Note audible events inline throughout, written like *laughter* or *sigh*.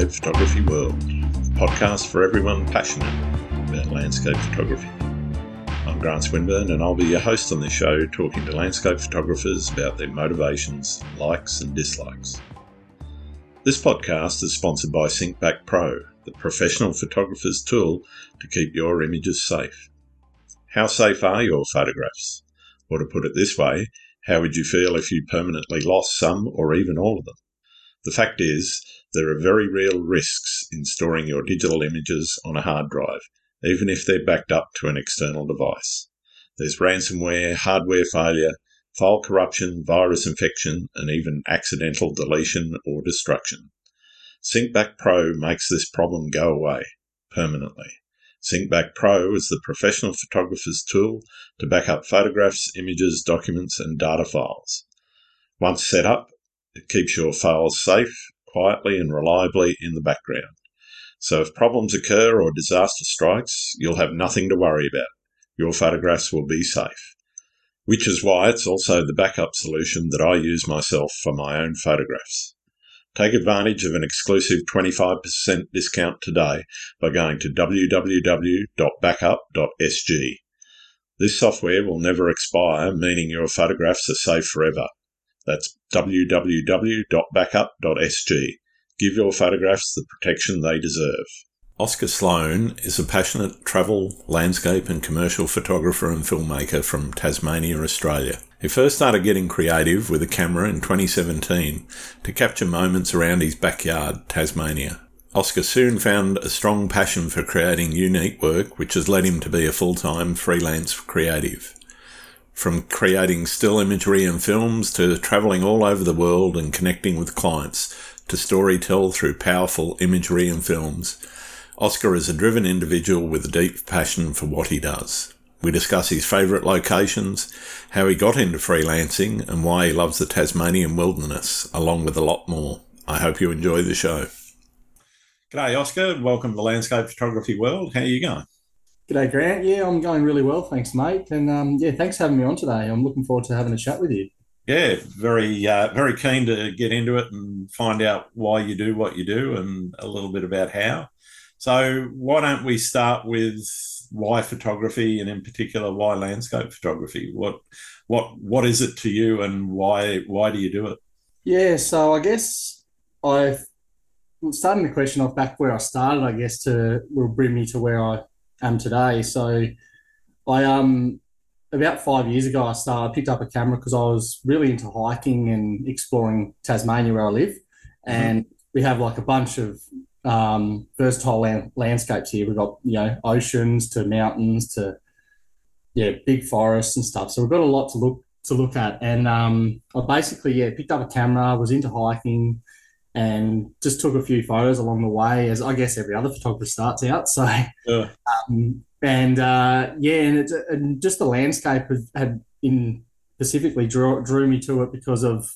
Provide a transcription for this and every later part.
Landscape Photography World, podcast for everyone passionate about landscape photography. I'm Grant Swinburne, and I'll be your host on this show, talking to landscape photographers about their motivations, likes, and dislikes. This podcast is sponsored by SyncBack Pro, the professional photographer's tool to keep your images safe. How safe are your photographs? Or to put it this way, how would you feel if you permanently lost some or even all of them? The fact is, there are very real risks in storing your digital images on a hard drive, even if they're backed up to an external device. There's ransomware, hardware failure, file corruption, virus infection, and even accidental deletion or destruction. SyncBack Pro makes this problem go away permanently. SyncBack Pro is the professional photographer's tool to back up photographs, images, documents, and data files. Once set up, it keeps your files safe, quietly, and reliably in the background. So if problems occur or disaster strikes, you'll have nothing to worry about. Your photographs will be safe. Which is why it's also the backup solution that I use myself for my own photographs. Take advantage of an exclusive 25% discount today by going to www.backup.sg. This software will never expire, meaning your photographs are safe forever. That's www.backup.sg. Give your photographs the protection they deserve. Oscar Sloan is a passionate travel, landscape, and commercial photographer and filmmaker from Tasmania, Australia. He first started getting creative with a camera in 2017 to capture moments around his backyard, Tasmania. Oscar soon found a strong passion for creating unique work, which has led him to be a full time freelance creative. From creating still imagery and films to travelling all over the world and connecting with clients to storytell through powerful imagery and films, Oscar is a driven individual with a deep passion for what he does. We discuss his favourite locations, how he got into freelancing, and why he loves the Tasmanian wilderness, along with a lot more. I hope you enjoy the show. G'day, Oscar. Welcome to the Landscape Photography World. How are you going? G'day, Grant. Yeah, I'm going really well, thanks, mate. And um, yeah, thanks for having me on today. I'm looking forward to having a chat with you. Yeah, very, uh, very keen to get into it and find out why you do what you do and a little bit about how. So, why don't we start with why photography, and in particular, why landscape photography? What, what, what is it to you, and why, why do you do it? Yeah, so I guess I starting the question off back where I started. I guess to will bring me to where I am today. So I um about five years ago I started I picked up a camera because I was really into hiking and exploring Tasmania where I live, mm-hmm. and we have like a bunch of um, versatile land, landscapes here. We've got you know oceans to mountains to yeah big forests and stuff. So we've got a lot to look to look at, and um, I basically yeah picked up a camera, was into hiking, and just took a few photos along the way, as I guess every other photographer starts out. So, yeah. um, and uh, yeah, and, it, and just the landscape had, had in specifically drew, drew me to it because of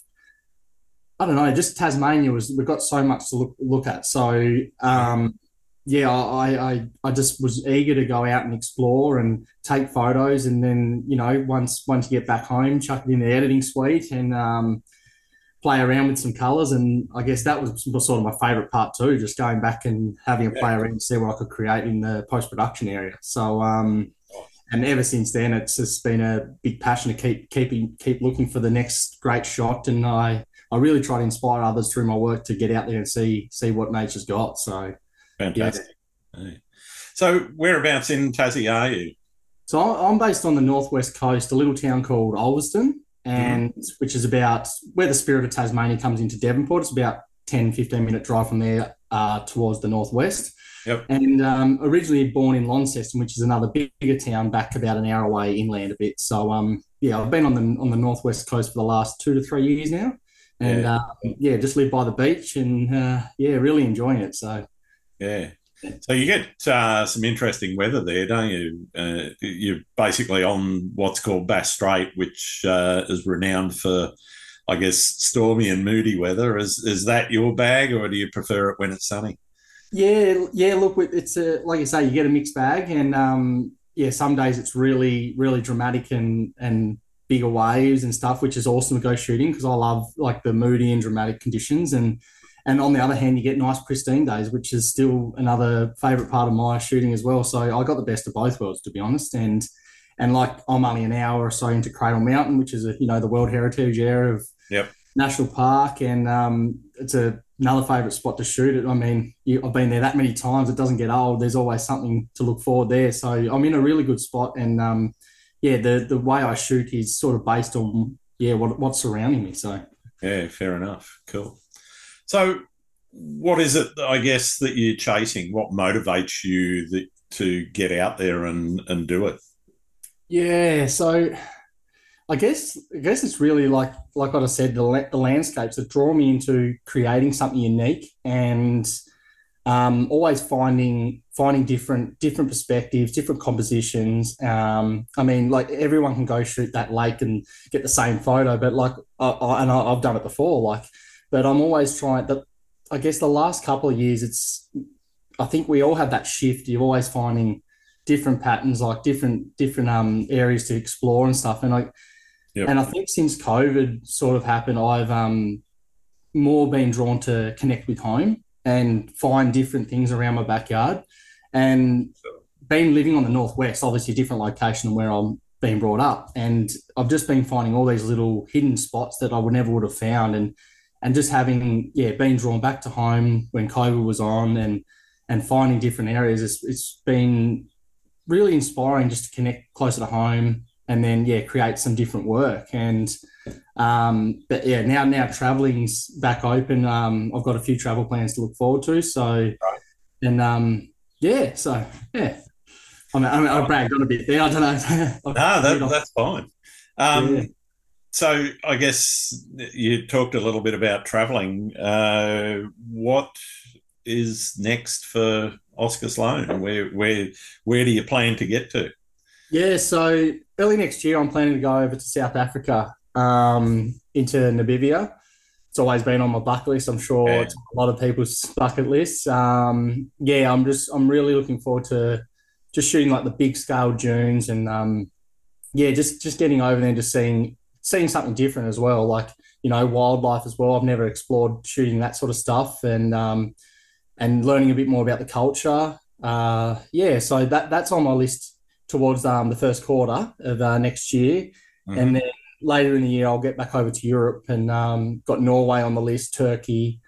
I don't know, just Tasmania was we've got so much to look look at. So um, yeah, I, I I just was eager to go out and explore and take photos, and then you know once once you get back home, chuck it in the editing suite and um, play around with some colors. And I guess that was sort of my favorite part too, just going back and having a play around and see what I could create in the post production area. So, um, and ever since then, it's just been a big passion to keep keeping keep looking for the next great shot. And I I really try to inspire others through my work to get out there and see see what nature's got. So, fantastic. Yeah. So, whereabouts in Tassie are you? So I'm based on the northwest coast, a little town called Ulverstone and mm-hmm. which is about where the spirit of Tasmania comes into Devonport. It's about 10, 15 minute drive from there uh, towards the northwest. Yep. And um, originally born in Launceston, which is another bigger town back about an hour away inland a bit. So um, yeah, I've been on the on the northwest coast for the last two to three years now, and yeah, uh, yeah just live by the beach and uh, yeah, really enjoying it. So yeah, so you get uh, some interesting weather there, don't you? Uh, you're basically on what's called Bass Strait, which uh, is renowned for, I guess, stormy and moody weather. Is is that your bag, or do you prefer it when it's sunny? Yeah, yeah. Look, it's a, like you say, you get a mixed bag, and um, yeah, some days it's really, really dramatic and and bigger waves and stuff, which is awesome to go shooting because I love like the moody and dramatic conditions and and on the other hand, you get nice pristine days, which is still another favorite part of my shooting as well. So I got the best of both worlds, to be honest. And and like I'm only an hour or so into Cradle Mountain, which is a you know the World Heritage area of yep. National Park, and um, it's a, another favorite spot to shoot it. I mean, you, I've been there that many times; it doesn't get old. There's always something to look forward there. So I'm in a really good spot, and um, yeah, the the way I shoot is sort of based on yeah what what's surrounding me. So yeah, fair enough. Cool. So, what is it? I guess that you're chasing. What motivates you that, to get out there and and do it? Yeah, so I guess I guess it's really like like what I said, the, the landscapes that draw me into creating something unique and um, always finding finding different different perspectives, different compositions. Um, I mean, like everyone can go shoot that lake and get the same photo, but like, I, I, and I, have done it before. Like, but I'm always trying. That I guess the last couple of years, it's I think we all have that shift. You're always finding different patterns, like different different um areas to explore and stuff. And like, yep. and I think since COVID sort of happened, I've um more been drawn to connect with home and find different things around my backyard. And been living on the northwest, obviously a different location than where I'm being brought up, and I've just been finding all these little hidden spots that I would never would have found, and and just having yeah being drawn back to home when COVID was on, and and finding different areas. It's, it's been really inspiring just to connect closer to home and then yeah create some different work. And um but yeah now now traveling's back open. Um i've got a few travel plans to look forward to. So right. and um yeah so yeah. I mean, I, mean, I bragged on a bit there. I don't know. *laughs* No that, that's fine. Um yeah. So i guess you talked a little bit about traveling uh what is next for Oscar Sloan, where where where do you plan to get to? Yeah, so early next year, I'm planning to go over to South Africa, um, into Namibia. It's always been on my bucket list. I'm sure yeah. it's a lot of people's bucket lists. Um, yeah, I'm just I'm really looking forward to just shooting like the big scale dunes and um, yeah, just just getting over there and just seeing seeing something different as well, like you know wildlife as well. I've never explored shooting that sort of stuff and um, and learning a bit more about the culture. Uh, yeah, so that that's on my list towards um, the first quarter of uh, next year, mm-hmm. and then later in the year I'll get back over to Europe and um, got Norway on the list, Turkey,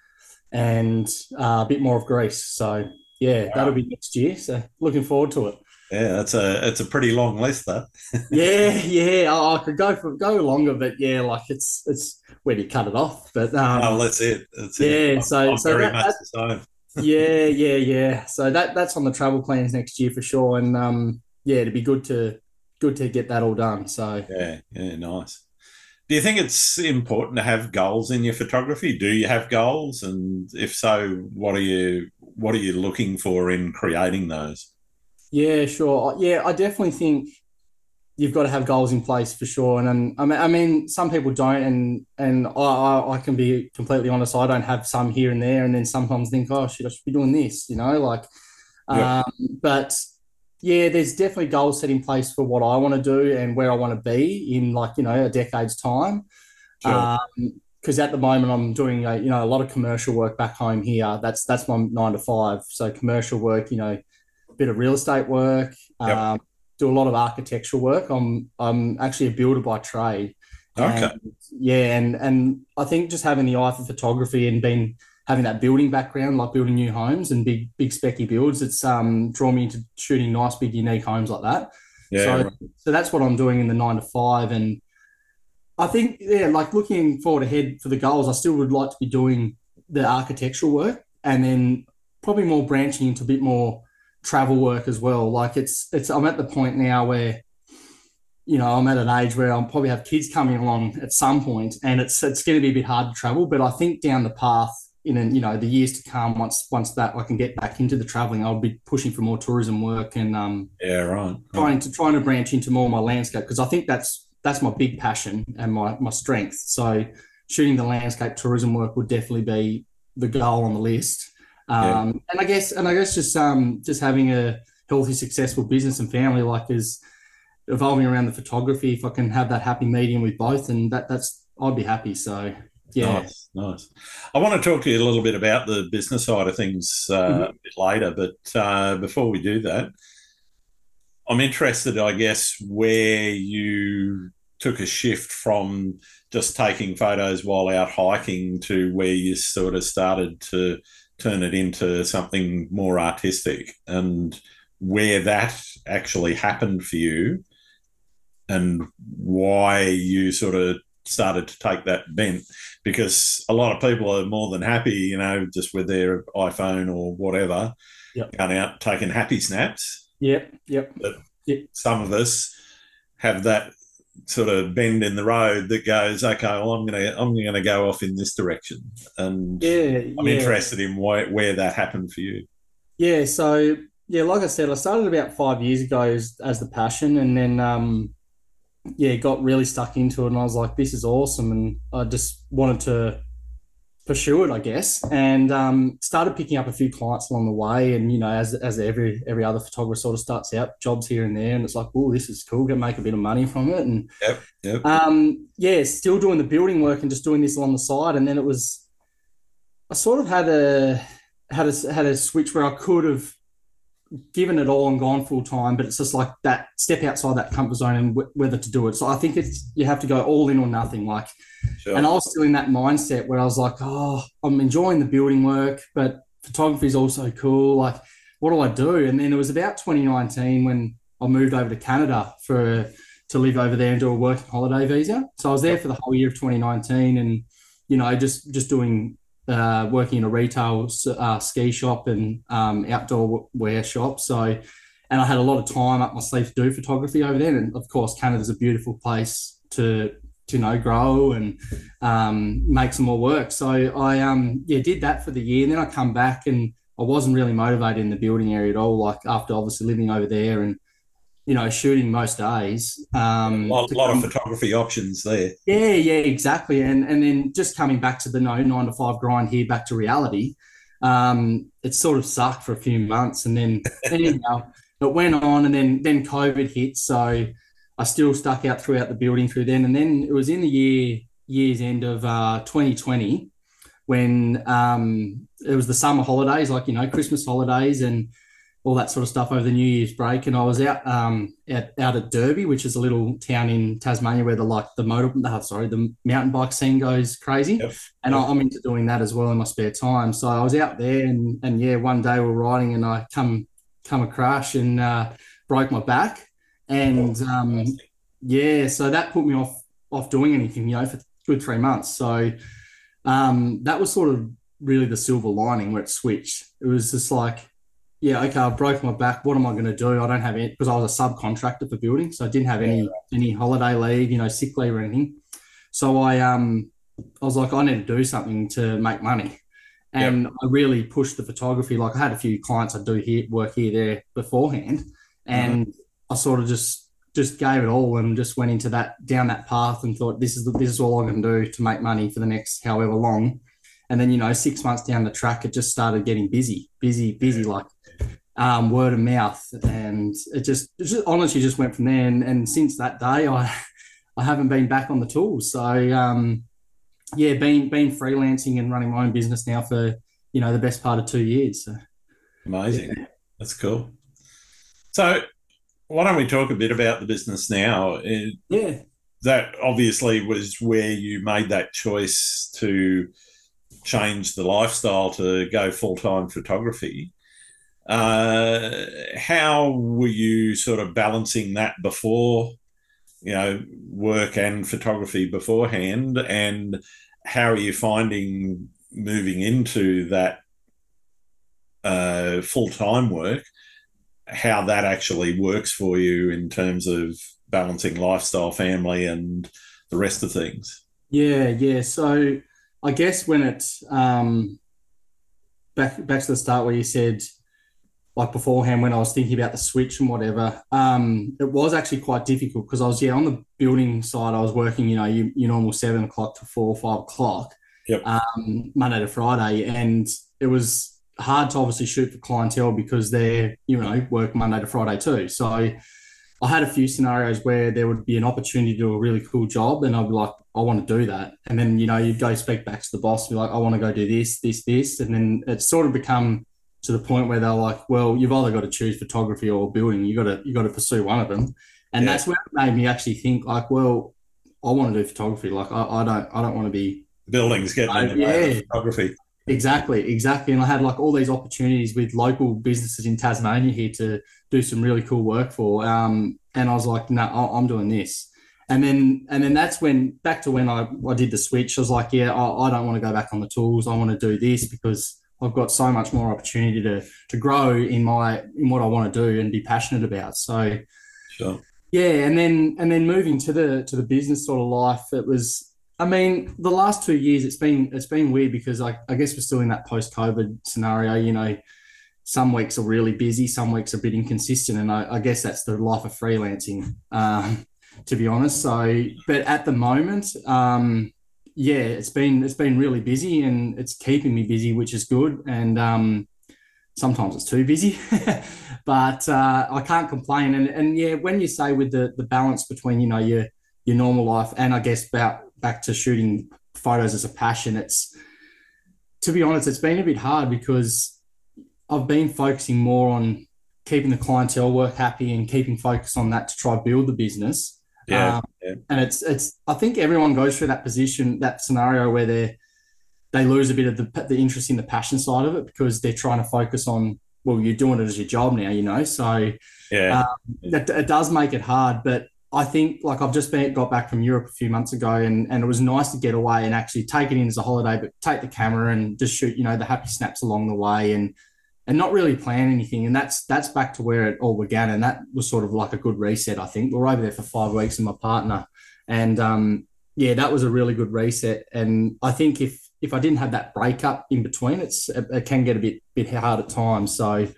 and uh, a bit more of Greece. So yeah, wow. that'll be next year. So looking forward to it. Yeah, that's a it's a pretty long list, that. *laughs* yeah, yeah. I, I, could go for go longer, but yeah, like it's it's where do you cut it off? But um, oh, that's it. That's yeah, it. so I'm so that, that, yeah, *laughs* yeah, yeah. So that that's on the travel plans next year for sure, and um, yeah, it'd be good to good to get that all done. So yeah, yeah, nice. Do you think it's important to have goals in your photography? Do you have goals, and if so, what are you what are you looking for in creating those? Yeah, sure. Yeah, I definitely think you've got to have goals in place for sure. And, and I mean, I mean, some people don't, and and I, I can be completely honest. I don't have some here and there, and then sometimes think, oh shit, I should be doing this, you know, like. Yeah. Um, but yeah, there's definitely goals set in place for what I want to do and where I want to be in like you know a decade's time. Because sure. um, at the moment I'm doing a, you know a lot of commercial work back home here. That's that's my nine to five. So commercial work, you know, bit of real estate work. Yep. Um, do a lot of architectural work. I'm I'm actually a builder by trade. Okay. Yeah, and and I think just having the eye for photography and being having that building background, like building new homes and big big specky builds, it's um drawn me into shooting nice big unique homes like that. Yeah. So right. so that's what I'm doing in the nine to five, and I think yeah, like looking forward ahead for the goals, I still would like to be doing the architectural work, and then probably more branching into a bit more travel work as well. Like it's it's I'm at the point now where you know I'm at an age where I'll probably have kids coming along at some point, and it's it's going to be a bit hard to travel. But I think down the path in you know the years to come, once once that I can get back into the traveling, I'll be pushing for more tourism work and um yeah right trying to trying to branch into more of my landscape because I think that's that's my big passion and my my strength. So shooting the landscape tourism work would definitely be the goal on the list. Um, yeah. And I guess, and I guess just um, just having a healthy, successful business and family like is evolving around the photography. If I can have that happy medium with both, and that that's I'd be happy. So yeah. Nice, nice. I want to talk to you a little bit about the business side of things uh, Mhm. a bit later, but uh, before we do that, I'm interested, I guess, where you took a shift from just taking photos while out hiking to where you sort of started to turn it into something more artistic and where that actually happened for you and why you sort of started to take that bent because a lot of people are more than happy, you know, just with their iPhone or whatever, Yep. going out taking happy snaps. Yep, yep. Some of us have that sort of bend in the road that goes, okay, well, I'm gonna I'm gonna go off in this direction, and Yeah, I'm yeah. interested in why, where that happened for you. Yeah, so yeah, like I said, I started about five years ago as, as the passion, and then um, yeah, got really stuck into it, and I was like, this is awesome, and I just wanted to pursue it, I guess, and um, started picking up a few clients along the way, and you know, as as every every other photographer sort of starts out, jobs here and there, and it's like, oh, this is cool, can make a bit of money from it, and Yep, yep. um, yeah, still doing the building work and just doing this along the side, and then it was, I sort of had a had a had a switch where I could have given it all and gone full time, but it's just like that step outside that comfort zone and w- whether to do it. So I think it's you have to go all in or nothing. Like, Sure. and I was still in that mindset where I was like, oh, I'm enjoying the building work, but photography is also cool. Like, what do I do? And then it was about 2019 when I moved over to Canada for to live over there and do a working holiday visa. So I was there for the whole year of 2019, and you know, just just doing uh, working in a retail uh, ski shop and um, outdoor wear shop. So, and I had a lot of time up my sleeve to do photography over there. And of course, Canada's a beautiful place to to know grow and um, make some more work. So I um yeah did that for the year, and then I come back and I wasn't really motivated in the building area at all. Like after obviously living over there and you know shooting most days. Um, a lot, lot of photography options there. yeah, yeah, exactly. And and then just coming back to the no nine to five grind here, back to reality. Um, it sort of sucked for a few months, and then *laughs* anyhow, it went on, and then then COVID hit. So I still stuck out throughout the building through then, and then it was in the year year's end of uh, 2020 when um, it was the summer holidays, like you know Christmas holidays and all that sort of stuff over the New Year's break. And I was out um, at, out at Derby, which is a little town in Tasmania where the like the motor, sorry, the mountain bike scene goes crazy. Yep. And Yep. I, I'm into doing that as well in my spare time. So I was out there, and and yeah, one day we're riding, and I come come a crash and uh, broke my back, and um, yeah, so that put me off off doing anything, you know, for good three months. So um, that was sort of really the silver lining where it switched. It was just like, yeah, okay, I broke my back. What am I going to do? I don't have it because I was a subcontractor for building, so I didn't have any any holiday leave, you know, sick leave or anything. So I um I was like, I need to do something to make money. And I really pushed the photography. Like I had a few clients I do here work here there beforehand, and I sort of just just gave it all and just went into that down that path and thought this is the, this is all I can do to make money for the next however long. And then you know six months down the track, it just started getting busy, busy, busy, like um, word of mouth, and it just, it just honestly just went from there. And, and since that day, I *laughs* I haven't been back on the tools. So um, yeah, been been freelancing and running my own business now for you know the best part of two years. So. Amazing. That's cool. So, why don't we talk a bit about the business now? Yeah, That obviously was where you made that choice to change the lifestyle to go full time photography. Uh, how were you sort of balancing that before, you know, work and photography beforehand? And how are you finding moving into that uh, full time work? How that actually works for you in terms of balancing lifestyle, family, and the rest of things? Yeah, yeah. So I guess when it um, back back to the start where you said like beforehand when I was thinking about the switch and whatever, um, it was actually quite difficult because I was yeah on the building side I was working you know you, your normal seven o'clock to four or five o'clock, Yep. um, Monday to Friday, and it was hard to obviously shoot for clientele because they're you know work Monday to Friday too. So I had a few scenarios where there would be an opportunity to do a really cool job, and I'd be like, I want to do that. And then, you know, you'd go speak back to the boss, be like, I want to go do this, this, this. And then it's sort of become to the point where they're like, well, you've either got to choose photography or building. You got to, you got to pursue one of them. And yeah. that's where it made me actually think like, well, I want to do photography. Like, I, I don't, I don't want to be buildings getting yeah. photography. Exactly, exactly. And I had like all these opportunities with local businesses in Tasmania here to do some really cool work for. Um, and I was like, no, nah, I'm doing this. And then, and then that's when back to when I, I did the switch. I was like, yeah, I, I don't want to go back on the tools. I want to do this because I've got so much more opportunity to to grow in my in what I want to do and be passionate about. So, sure. yeah, and then and then moving to the to the business sort of life, it was I mean, the last two years it's been it's been weird because I, I guess we're still in that post COVID scenario. You know, some weeks are really busy, some weeks are a bit inconsistent, and I, I guess that's the life of freelancing, um, to be honest. So, but at the moment, um, yeah, it's been it's been really busy and it's keeping me busy, which is good. And um, sometimes it's too busy, *laughs* but uh, I can't complain. And and yeah, when you say with the the balance between you know your your normal life and I guess about back to shooting photos as a passion, it's to be honest, it's been a bit hard because I've been focusing more on keeping the clientele work happy and keeping focus on that to try build the business. Yeah, um, yeah. And it's it's I think everyone goes through that position, that scenario where they they lose a bit of the the interest in the passion side of it because they're trying to focus on well, you're doing it as your job now, you know. So yeah, um, it, it does make it hard, but I think like I've just been got back from Europe a few months ago, and and it was nice to get away and actually take it in as a holiday, but take the camera and just shoot, you know, the happy snaps along the way, and and not really plan anything. And that's that's back to where it all began, and that was sort of like a good reset. I think we were over there for five weeks with my partner, and um, yeah, that was a really good reset. And I think if if I didn't have that breakup in between, it's it, it can get a bit bit hard at times. So.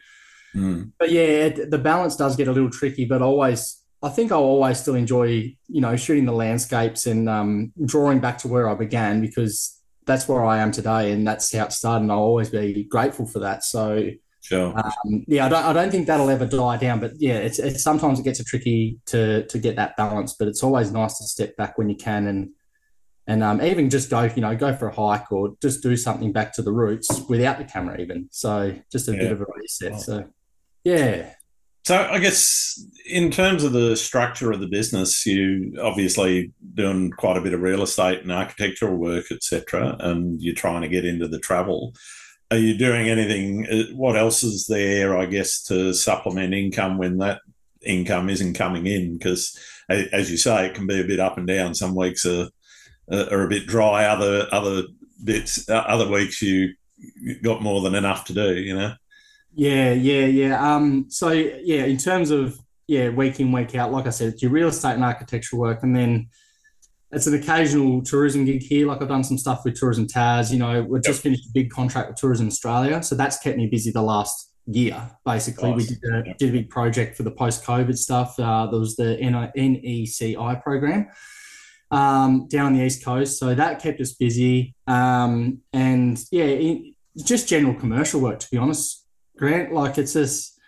Mm. But yeah, the balance does get a little tricky, but always I think I'll always still enjoy, you know, shooting the landscapes and um, drawing back to where I began because that's where I am today and that's how it started. And I'll always be grateful for that. So, sure. Um, yeah, I don't, I don't think that'll ever die down. But yeah, it's, it's sometimes it gets a tricky to to get that balance. But it's always nice to step back when you can and and um, even just go, you know, go for a hike or just do something back to the roots without the camera, even. So just a yeah. bit of a reset. So yeah. So I guess in terms of the structure of the business, you obviously doing quite a bit of real estate and architectural work, etc., and you're trying to get into the travel. Are you doing anything? Uh, what else is there? I guess to supplement income when that income isn't coming in, because as you say, it can be a bit up and down. Some weeks are are a bit dry. Other other bits, uh, other weeks you got more than enough to do. You know. Yeah, yeah, yeah. Um, so yeah, in terms of yeah, week in, week out, like I said, it's your real estate and architectural work, and then it's an occasional tourism gig here. Like I've done some stuff with Tourism Tas. You know, we've just finished a big contract with Tourism Australia, so that's kept me busy the last year. Basically, nice. we did a, did a big project for the post-COVID stuff. Uh, there was the NECI program um, down the east coast, so that kept us busy. Um, and yeah, it, just general commercial work, to be honest. Grant. Like it's just,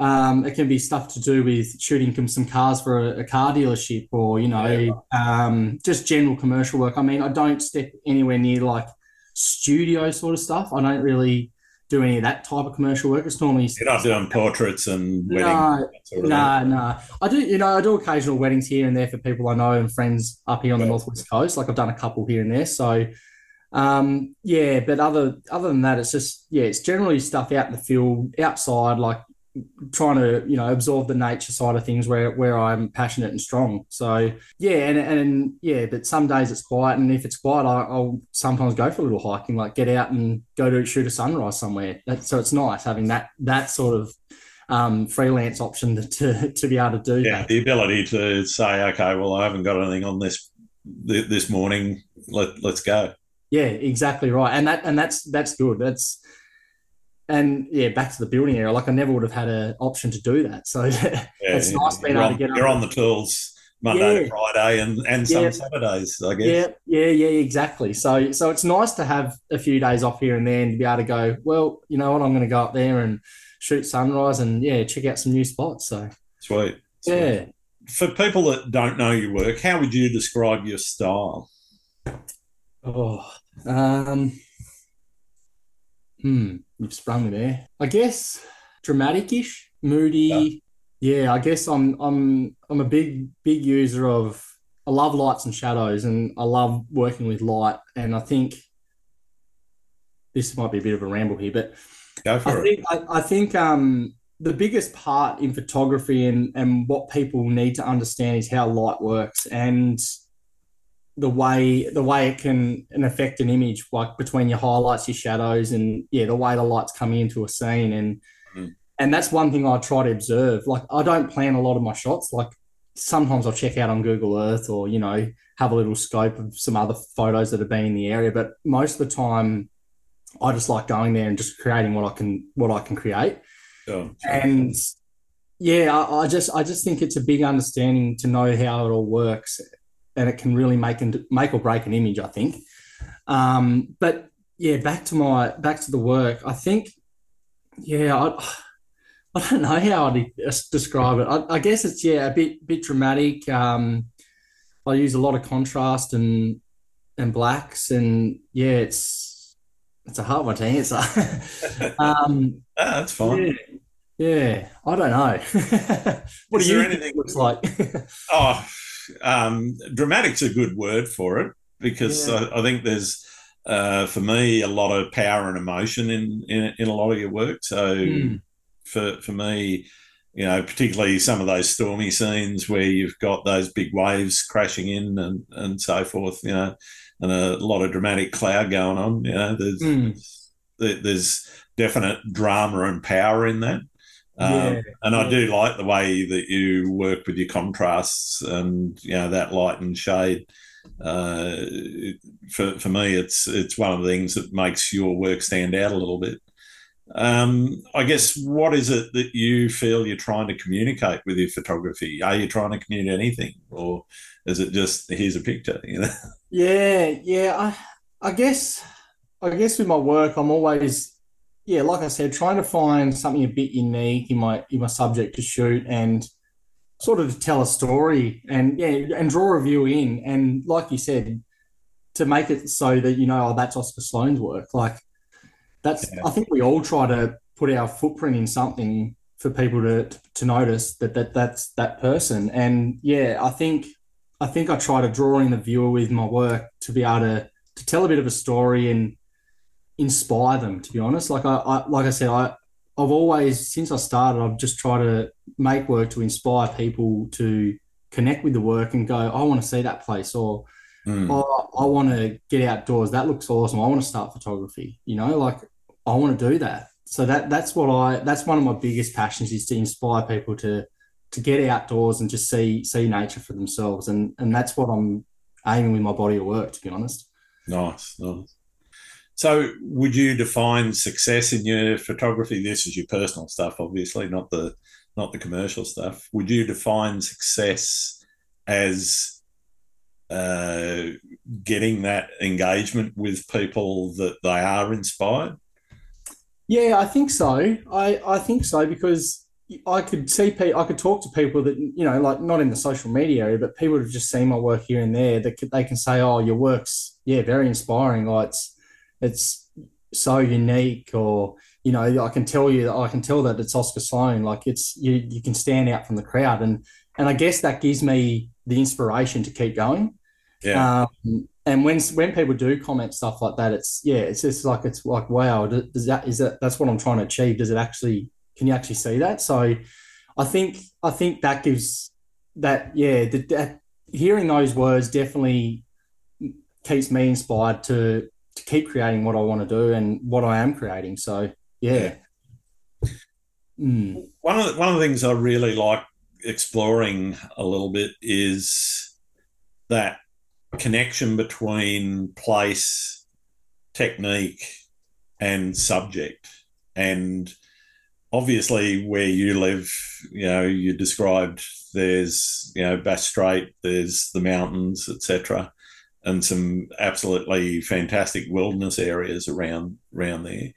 um, it can be stuff to do with shooting some cars for a, a car dealership or, you know, yeah. um, just general commercial work. I mean, I don't step anywhere near like studio sort of stuff. I don't really do any of that type of commercial work. It's normally you're not doing portraits and weddings. No, sort of no, no. I do, you know, I do occasional weddings here and there for people I know and friends up here on yeah. the northwest coast. Like I've done a couple here and there. So um, yeah, but other other than that, it's just yeah, it's generally stuff out in the field, outside, like trying to you know absorb the nature side of things where where I'm passionate and strong. So yeah, and and yeah, but some days it's quiet, and if it's quiet, I, will sometimes go for a little hiking, like get out and go to shoot a sunrise somewhere. That, so it's nice having that that sort of um, freelance option to, to, to be able to do yeah, that. the ability to say, okay, well, I haven't got anything on this this morning. Let let's go. Yeah, exactly right. And that and that's that's good. That's and yeah, back to the building area. Like I never would have had an option to do that. So *laughs* yeah, it's nice being able on, to get. You're on the tools Monday yeah. to Friday and and some yeah. Saturdays, I guess. Yeah, yeah, yeah, exactly. So so it's nice to have a few days off here and there and to be able to go. Well, you know what, I'm going to go up there and shoot sunrise and yeah, check out some new spots. So sweet. Yeah. For people that don't know your work, how would you describe your style? Oh, um, hmm, you've sprung me there. I guess dramatic-ish, moody. Yeah. yeah, I guess I'm I'm I'm a big big user of. I love lights and shadows, and I love working with light. And I think this might be a bit of a ramble here, but Go for I it. think I, I think um, the biggest part in photography and and what people need to understand is how light works and the way the way it can, affect an image, like between your highlights, your shadows, and yeah, the way the light's coming into a scene, and Mm. and that's one thing I try to observe. Like I don't plan a lot of my shots. Like sometimes I'll check out on Google Earth or you know have a little scope of some other photos that have been in the area, but most of the time I just like going there and just creating what I can what I can create. Oh, And yeah, I, I just I just think it's a big understanding to know how it all works, and it can really make and make or break an image. I think. Um, but yeah, back to my back to the work. I think yeah, I, *sighs* I don't know how I'd describe it. I, I guess it's yeah a bit bit dramatic. Um, I use a lot of contrast and and blacks, and yeah, it's it's a hard one to answer. um, *laughs* Ah, that's fine. yeah, yeah, I don't know. *laughs* what Is do you anything- it looks like? *laughs* Oh, um, dramatic's a good word for it because Yeah. I, I think there's, uh, for me, a lot of power and emotion in, in, in a lot of your work. So Hmm. for, for me, you know, particularly some of those stormy scenes where you've got those big waves crashing in and, and so forth, you know, and a lot of dramatic cloud going on, you know, there's, there- there's definite drama and power in that. Um, Yeah, and I do like the way that you work with your contrasts and you know that light and shade. Uh, for for me, it's it's one of the things that makes your work stand out a little bit. Um, I guess what is it that you feel you're trying to communicate with your photography? Are you trying to communicate anything, or is it just here's a picture? You know, Yeah, yeah. I I guess I guess with my work, I'm always yeah, like I said, trying to find something a bit unique in my in my subject to shoot and sort of to tell a story and yeah, and draw a view in. And like you said, to make it so that you know, oh, that's Oscar Sloan's work. Like that's Yeah. I think we all try to put our footprint in something for people to to notice that that that's that person. And yeah, I think I think I try to draw in the viewer with my work to be able to to tell a bit of a story and inspire them. To be honest, like I, I like I said, I I've always since I started, I've just tried to make work to inspire people to connect with the work and go, I want to see that place, or Mm. oh, I want to get outdoors. That looks awesome. I want to start photography. You know, like I want to do that. So that that's what I that's one of my biggest passions is to inspire people to to get outdoors and just see see nature for themselves. And and that's what I'm aiming with my body of work. To be honest. Nice, nice. So, would you define success in your photography? This is your personal stuff, obviously, not the not the commercial stuff. Would you define success as uh, getting that engagement with people that they are inspired? Yeah, I think so. I, I think so because I could see pe- I could talk to people that you know, like not in the social media area, but people have just seen my work here and there. That they can say, "Oh, your work's yeah, very inspiring. Like it's it's so unique," or you know, I can tell you, I can tell that it's Oscar Sloan. Like it's you, you can stand out from the crowd, and and I guess that gives me the inspiration to keep going. Yeah, Um, and when when people do comment stuff like that, it's yeah, it's just like it's like wow, does that is that that's what I'm trying to achieve? Does it actually can you actually see that? So I think I think that gives that yeah, that, that hearing those words definitely keeps me inspired to to keep creating what I want to do and what I am creating. So yeah. Mm. one of the, one of the things I really like exploring a little bit is that connection between place, technique, and subject. And obviously, where you live, you know, you described there's you know Bass Strait, there's the mountains, etc., and some absolutely fantastic wilderness areas around around there.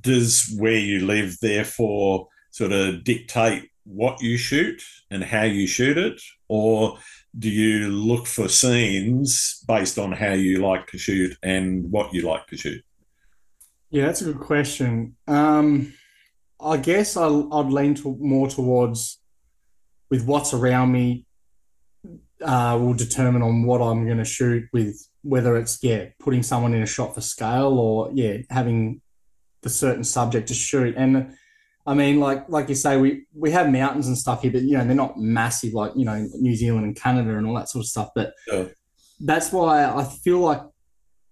Does where you live therefore sort of dictate what you shoot and how you shoot it, or do you look for scenes based on how you like to shoot and what you like to shoot? Yeah, that's a good question. Um, I guess I, would lean to, more towards with what's around me uh, will determine on what I'm going to shoot with whether it's yeah putting someone in a shot for scale or yeah having the certain subject to shoot and I mean like like you say we we have mountains and stuff here but you know they're not massive like you know New Zealand and Canada and all that sort of stuff but yeah. that's why I feel like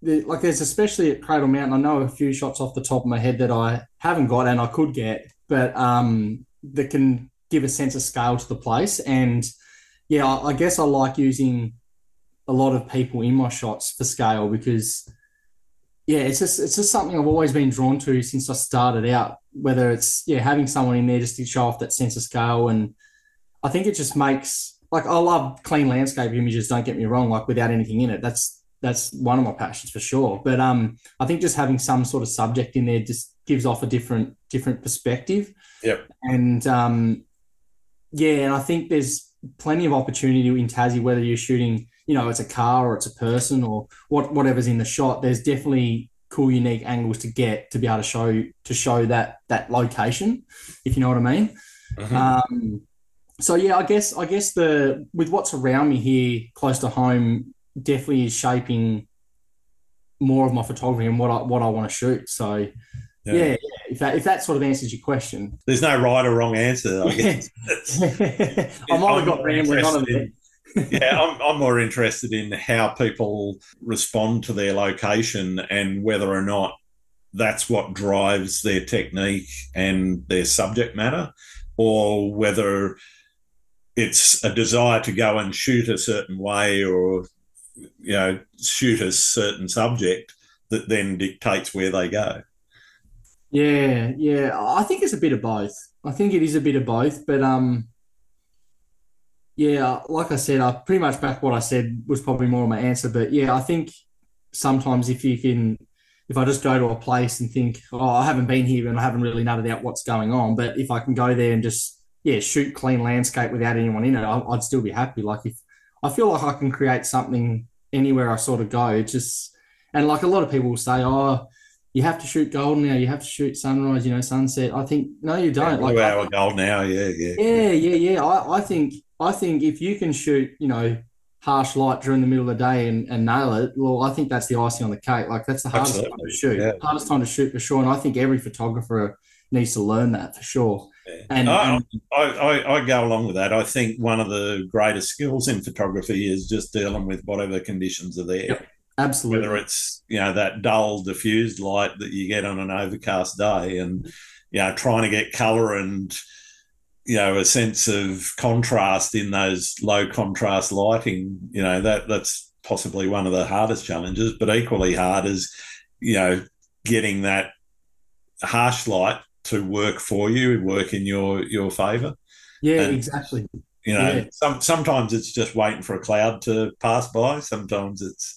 like there's especially at Cradle Mountain I know a few shots off the top of my head that I haven't got and I could get but um that can give a sense of scale to the place and yeah I, I guess I like using a lot of people in my shots for scale because yeah, it's just it's just something I've always been drawn to since I started out. Whether it's yeah having someone in there just to show off that sense of scale, and I think it just makes like I love clean landscape images. Don't get me wrong, like without anything in it. That's that's one of my passions for sure. But um, I think just having some sort of subject in there just gives off a different different perspective. Yep. And um, yeah, and I think there's plenty of opportunity in Tassie whether you're shooting you know it's a car or it's a person or what whatever's in the shot there's definitely cool unique angles to get to be able to show to show that that location if you know what i mean mm-hmm. um, so yeah i guess i guess the with what's around me here close to home definitely is shaping more of my photography and what i what i want to shoot so yeah. yeah, if that if that sort of answers your question. There's no right or wrong answer. I guess. I might have got rambling on a bit yeah, I'm, I'm more interested in how people respond to their location and whether or not that's what drives their technique and their subject matter, or whether it's a desire to go and shoot a certain way or you know shoot a certain subject that then dictates where they go. Yeah, yeah, I think it's a bit of both. I think it is a bit of both, but um, yeah, like I said, I pretty much back what I said was probably more of my answer. But yeah, I think sometimes if you can, if I just go to a place and think, oh, I haven't been here and I haven't really nutted out what's going on, but if I can go there and just yeah shoot clean landscape without anyone in it, I'd still be happy. Like if I feel like I can create something anywhere I sort of go, just and like a lot of people will say, oh. You have to shoot gold now. You have to shoot sunrise. You know, sunset. I think no, you don't. Yeah, like hour gold now. Yeah, yeah, yeah, yeah, yeah. I, I think I think if you can shoot, you know, harsh light during the middle of the day and, and nail it, well, I think that's the icing on the cake. Like that's the hardest Absolutely. time to shoot. Yeah. Hardest time to shoot for sure. And I think every photographer needs to learn that for sure. Yeah. And, I, and I, I, I, go along with that. I think one of the greatest skills in photography is just dealing with whatever conditions are there. Yep. Absolutely. Whether it's, you know, that dull diffused light that you get on an overcast day and, you know, trying to get color and, you know a sense of contrast in those low contrast lighting you know that that's possibly one of the hardest challenges but equally hard is you know getting that harsh light to work for you work in your your favor yeah and, exactly you know yeah. some sometimes it's just waiting for a cloud to pass by sometimes it's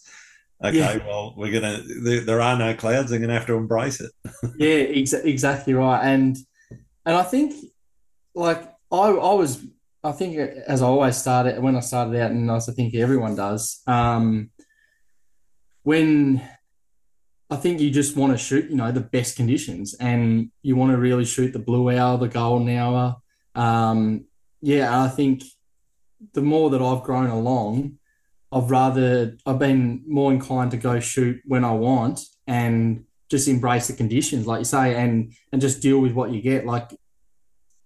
okay yeah. well we're gonna there, there, are no clouds they're gonna have to embrace it *laughs* yeah ex- exactly right and and i think like I, I was, I think as I always started when I started out, and as I think everyone does, um, when I think you just want to shoot, you know, the best conditions, and you want to really shoot the blue hour, the golden hour. Um, yeah, I think the more that I've grown along, I've rather I've been more inclined to go shoot when I want and just embrace the conditions, like you say, and and just deal with what you get. Like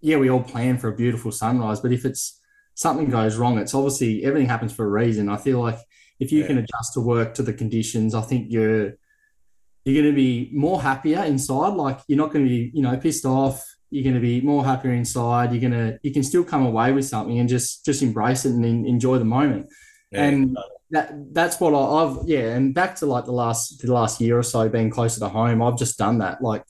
yeah, we all plan for a beautiful sunrise, but if it's something goes wrong, it's obviously everything happens for a reason. I feel like if you yeah. can adjust to work to the conditions, I think you're you're going to be more happier inside. Like you're not going to be, you know, pissed off. You're going to be more happier inside. You're going to you can still come away with something and just just embrace it and enjoy the moment. Yeah. And that that's what I, have yeah. And back to like the last the last year or so, being closer to home, I've just done that. Like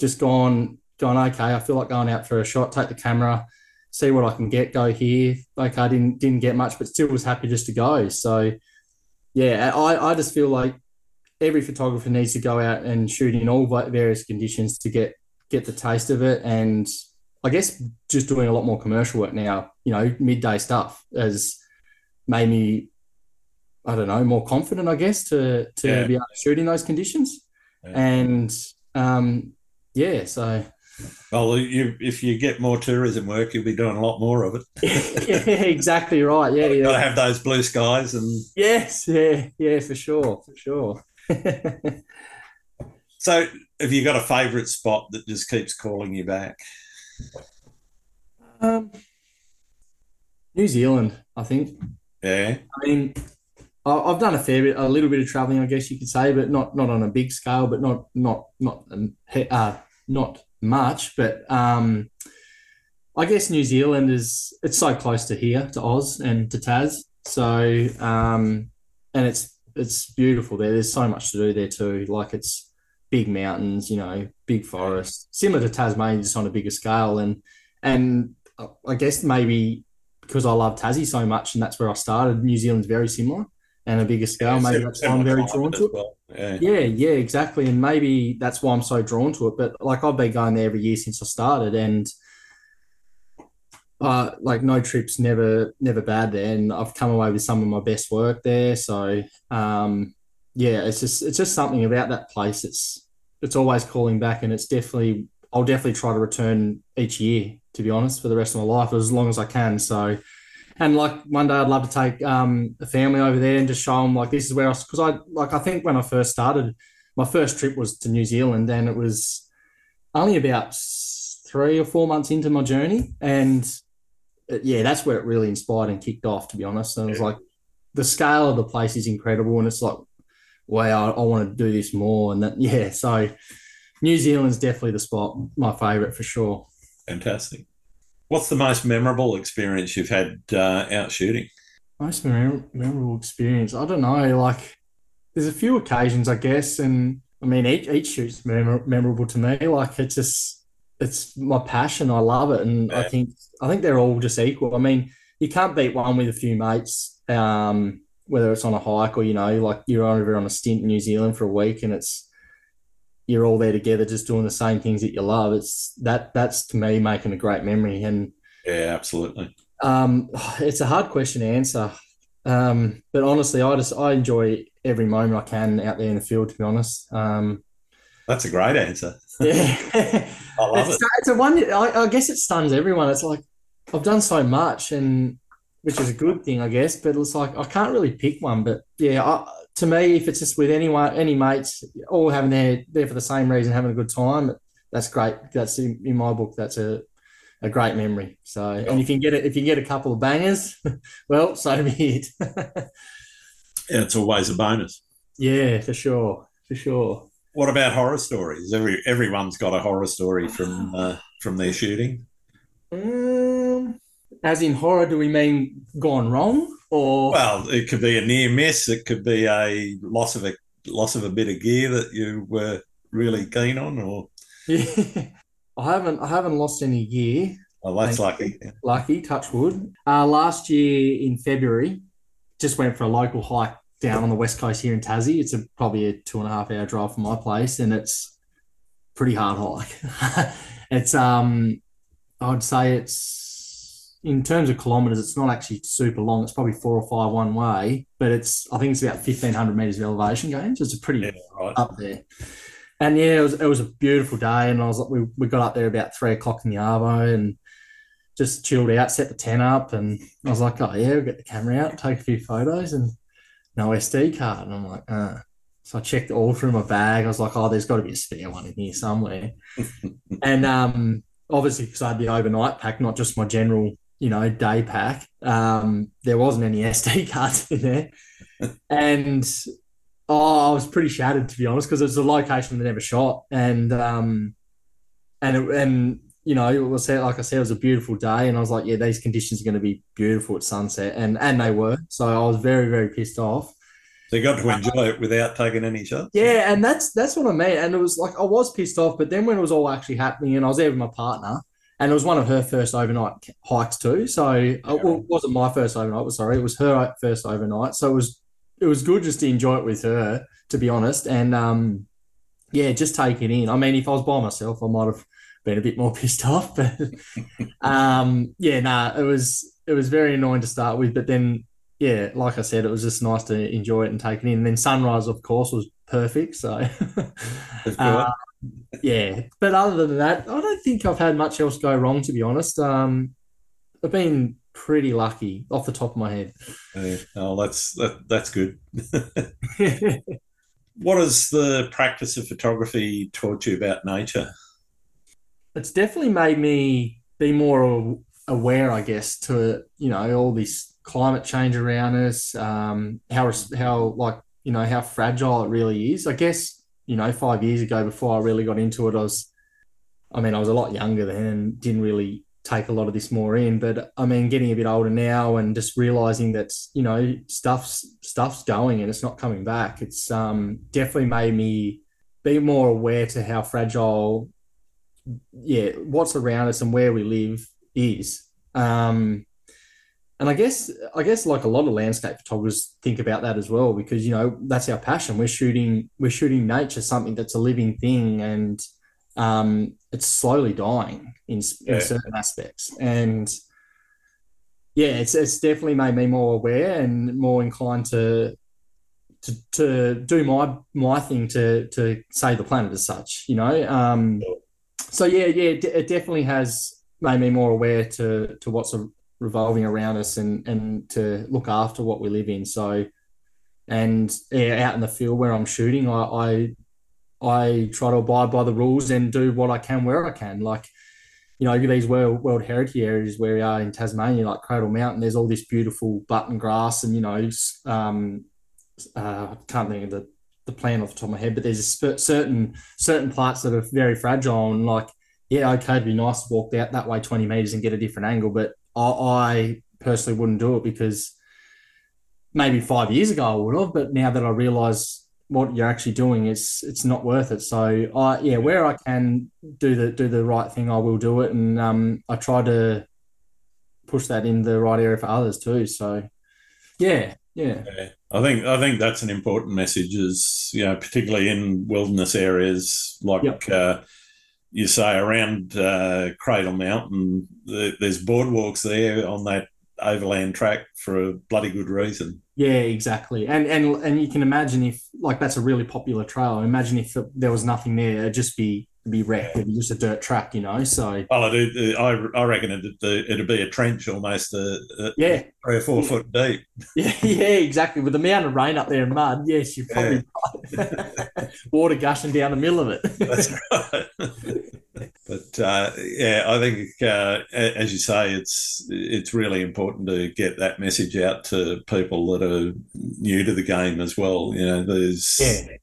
just gone gone okay, I feel like going out for a shot, take the camera, see what I can get, go here. Okay, I didn't didn't get much, but still was happy just to go. So yeah, I, I just feel like every photographer needs to go out and shoot in all various conditions to get get the taste of it and I guess just doing a lot more commercial work now, you know, midday stuff has made me, I don't know, more confident, I guess, to to Yeah. be able to shoot in those conditions. Yeah. And um, yeah, so Well, you, if you get more tourism work, you'll be doing a lot more of it. *laughs* yeah, exactly right. Yeah, You've got to have those blue skies and Yes, yeah, yeah, for sure, for sure. *laughs* So, have you got a favourite spot that just keeps calling you back? um, New Zealand, I think. Yeah, I mean, I've done a fair bit, a little bit of traveling, I guess you could say, but not not on a big scale, but not not not um, uh, not much. But um, I guess New Zealand is it's so close to here, to Oz and to Tas. So um, and it's it's beautiful there. There's so much to do there too. Like it's big mountains, you know, big forests, similar to Tasmania, just on a bigger scale. And and I guess maybe because I love Tassie so much, and that's where I started. New Zealand's very similar and a bigger scale. maybe that's why I'm very drawn to it. Well. Yeah. Yeah, yeah, exactly. And maybe that's why I'm so drawn to it. But like I've been going there every year since I started and uh like no trips never never bad there. And I've come away with some of my best work there. So um yeah, it's just it's just something about that place. It's it's always calling back and it's definitely I'll definitely try to return each year, to be honest, for the rest of my life as long as I can. So and like one day I'd love to take um, a family over there and just show them like this is where I was because I like I think when I first started, my first trip was to New Zealand and it was only about three or four months into my journey and it- yeah, that's where it really inspired and kicked off. To be honest, and it was like the scale of the place is incredible and it's like wow, I, I want to do this more and that *laughs* yeah, so New Zealand's definitely the spot, my favorite for sure. Fantastic. What's the most memorable experience you've had uh, out shooting? Most memor- memorable experience. I don't know. Like, there's a few occasions, I guess, and I mean, each each shoot's memor- memorable to me. Like, it's just, it's my passion. I love it, and I think I think they're all just equal. I mean, you can't beat one with a few mates, um, whether it's on a hike or you know, like you're over on a stint in New Zealand for a week, and it's you're all there together, just doing the same things that you love. It's that that's to me making a great memory, and Yeah, absolutely. um, *sighs* it's a hard question to answer. Um, but honestly, I just I enjoy every moment I can out there in the field. To be honest, um, That's a great answer. *laughs* yeah, *laughs* I love it's, it. it's a one. I, I guess it stuns everyone. It's like I've done so much, and which is a good thing, I guess. But it's like I can't really pick one. But yeah, I, to me, if it's just with anyone, any mates, all having there there for the same reason, having a good time, that's great. That's in, in my book. That's a a great memory. So, and if you can get it, if you can get a couple of bangers, *laughs* well, so be it. *laughs* Yeah, it's always a bonus. yeah, for sure, for sure. What about horror stories? Every everyone's got a horror story from uh, from their shooting. Um, as in horror, do we mean gone wrong or? Well, it could be a near miss. It could be a loss of a loss of a bit of gear that you were really keen on, or Yeah. *laughs* I haven't I haven't lost any gear. oh, that's lucky. Lucky, touch wood. Uh, last year in February, just went for a local hike down on the west coast here in Tassie. It's a, probably a two and a half hour drive from my place, and it's pretty hard hike. *laughs* it's um, I'd say it's in terms of kilometers, it's not actually super long. It's probably four or five one way, but it's I think it's about fifteen hundred meters of elevation gain. So it's a pretty Yeah, right. up there. And yeah, it was it was a beautiful day, and I was like, we, we got up there about three o'clock in the arvo and just chilled out, set the tent up, and I was like, oh yeah, we'll get the camera out, take a few photos, and no SD card, and I'm like, uh. So I checked all through my bag. I was like, oh, there's got to be a spare one in here somewhere, *laughs* and um, obviously because I had the overnight pack, not just my general, you know, day pack. Um, there wasn't any *laughs* SD cards in there, and Oh, I was pretty shattered to be honest because it was a location that never shot, and um, and it, and you know, it was like I said, it was a beautiful day, and I was like, yeah, these conditions are going to be beautiful at sunset, and and they were. So I was very very pissed off. So you got to enjoy it without taking any shots. Yeah, and that's that's what I mean. And it was like I was pissed off, but then when it was all actually happening, and I was there with my partner, and it was one of her first overnight hikes too. So uh, it wasn't my first overnight. Sorry, it was her first overnight. So it was it was good just to enjoy it with her, to be honest. And um, yeah, just take it in. I mean, if I was by myself, I might have been a bit more *laughs* pissed off. But um, yeah, nah, it was it was very annoying to start with, but then yeah, like I said, it was just nice to enjoy it and take it in. And then sunrise, of course, was perfect. So *laughs* uh, yeah, but other than that, I don't think I've had much else go wrong. To be honest, um, I've been pretty lucky off the top of my head. Yeah. Oh, that's that, that's good. *laughs* what has the practice of photography taught you about nature? It's definitely made me be more aware, I guess, to you know all this climate change around us, um, how how like you know how fragile it really is. I guess you know five years ago, before I really got into it, I was, I mean, I was a lot younger then and didn't really take a lot of this more in. But I mean, getting a bit older now and just realizing that you know stuff's stuff's going and it's not coming back. It's um, definitely made me be more aware to how fragile, yeah, what's around us and where we live is. Um, and I guess I guess like a lot of landscape photographers think about that as well because you know that's our passion. We're shooting we're shooting nature, something that's a living thing, and um, it's slowly dying in, yeah. in certain aspects. And yeah, it's it's definitely made me more aware and more inclined to to, to do my my thing to to save the planet as such. You know, um, so yeah, yeah, it definitely has made me more aware to to what's revolving around us and and to look after what we live in. So, and yeah, out in the field where I'm shooting, I, I I try to abide by the rules and do what I can where I can. Like, you know, these world, world heritage areas where we are in Tasmania, like Cradle Mountain, there's all this beautiful button grass and, you know, um, uh, can't think of the, the plant off the top of my head, but there's a certain certain plants that are very fragile and like, yeah, okay, it'd be nice to walk out that way 20 meters and get a different angle, but I, I personally wouldn't do it because maybe five years ago I would have, but now that I realize what you're actually doing it's it's not worth it. So i yeah where i can do the do the right thing i will do it. And um i try to push that in the right area for others too. So yeah yeah, yeah. i think i think that's an important message is you know particularly in wilderness areas like yep. uh, you say around uh, cradle mountain there's boardwalks there on that overland track for a bloody good reason yeah, exactly. And and and you can imagine if like that's a really popular trail. Imagine if there was nothing there, it'd just be be wrecked. It'd be just a dirt track, you know. So well, I do. I, I reckon it'd, it'd be a trench almost. A, a yeah, three or four foot deep. *laughs* Yeah, yeah, exactly. With the amount of rain up there and mud, yes, you probably yeah. *laughs* water gushing down the middle of it. That's *laughs* right. But uh, yeah, I think uh, as you say, it's it's really important to get that message out to people that are new to the game as well. You know, there's yeah.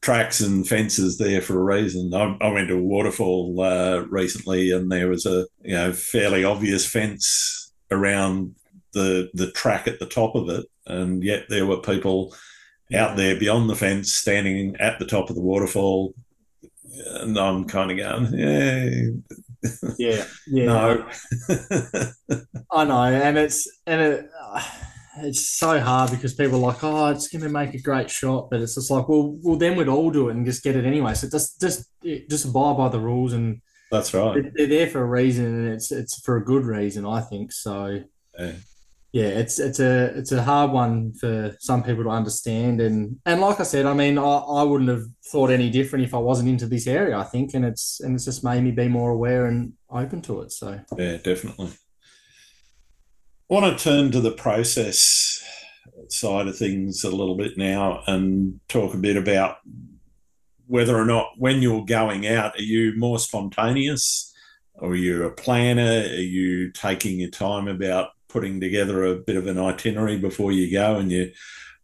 tracks and fences there for a reason. I, I went to a waterfall uh, recently, and there was a you know fairly obvious fence around the the track at the top of it, and yet there were people out there beyond the fence standing at the top of the waterfall and I'm kind of going, yeah, yeah, yeah. no, *laughs* I know, and it's and it, uh, it's so hard because people are like, oh, it's going to make a great shot, but it's just like, well, well, then we'd all do it and just get it anyway. So just just just abide by the rules, and that's right. They're there for a reason, and it's it's for a good reason, I think. So. Yeah yeah, it's it's a it's a hard one for some people to understand, and and like I said, I mean, I, I wouldn't have thought any different if I wasn't into this area. I think, and it's and it's just made me be more aware and open to it. So yeah, definitely. I want to turn to the process side of things a little bit now and talk a bit about whether or not when you're going out, are you more spontaneous? Or are you a planner? Are you taking your time about putting together a bit of an itinerary before you go and you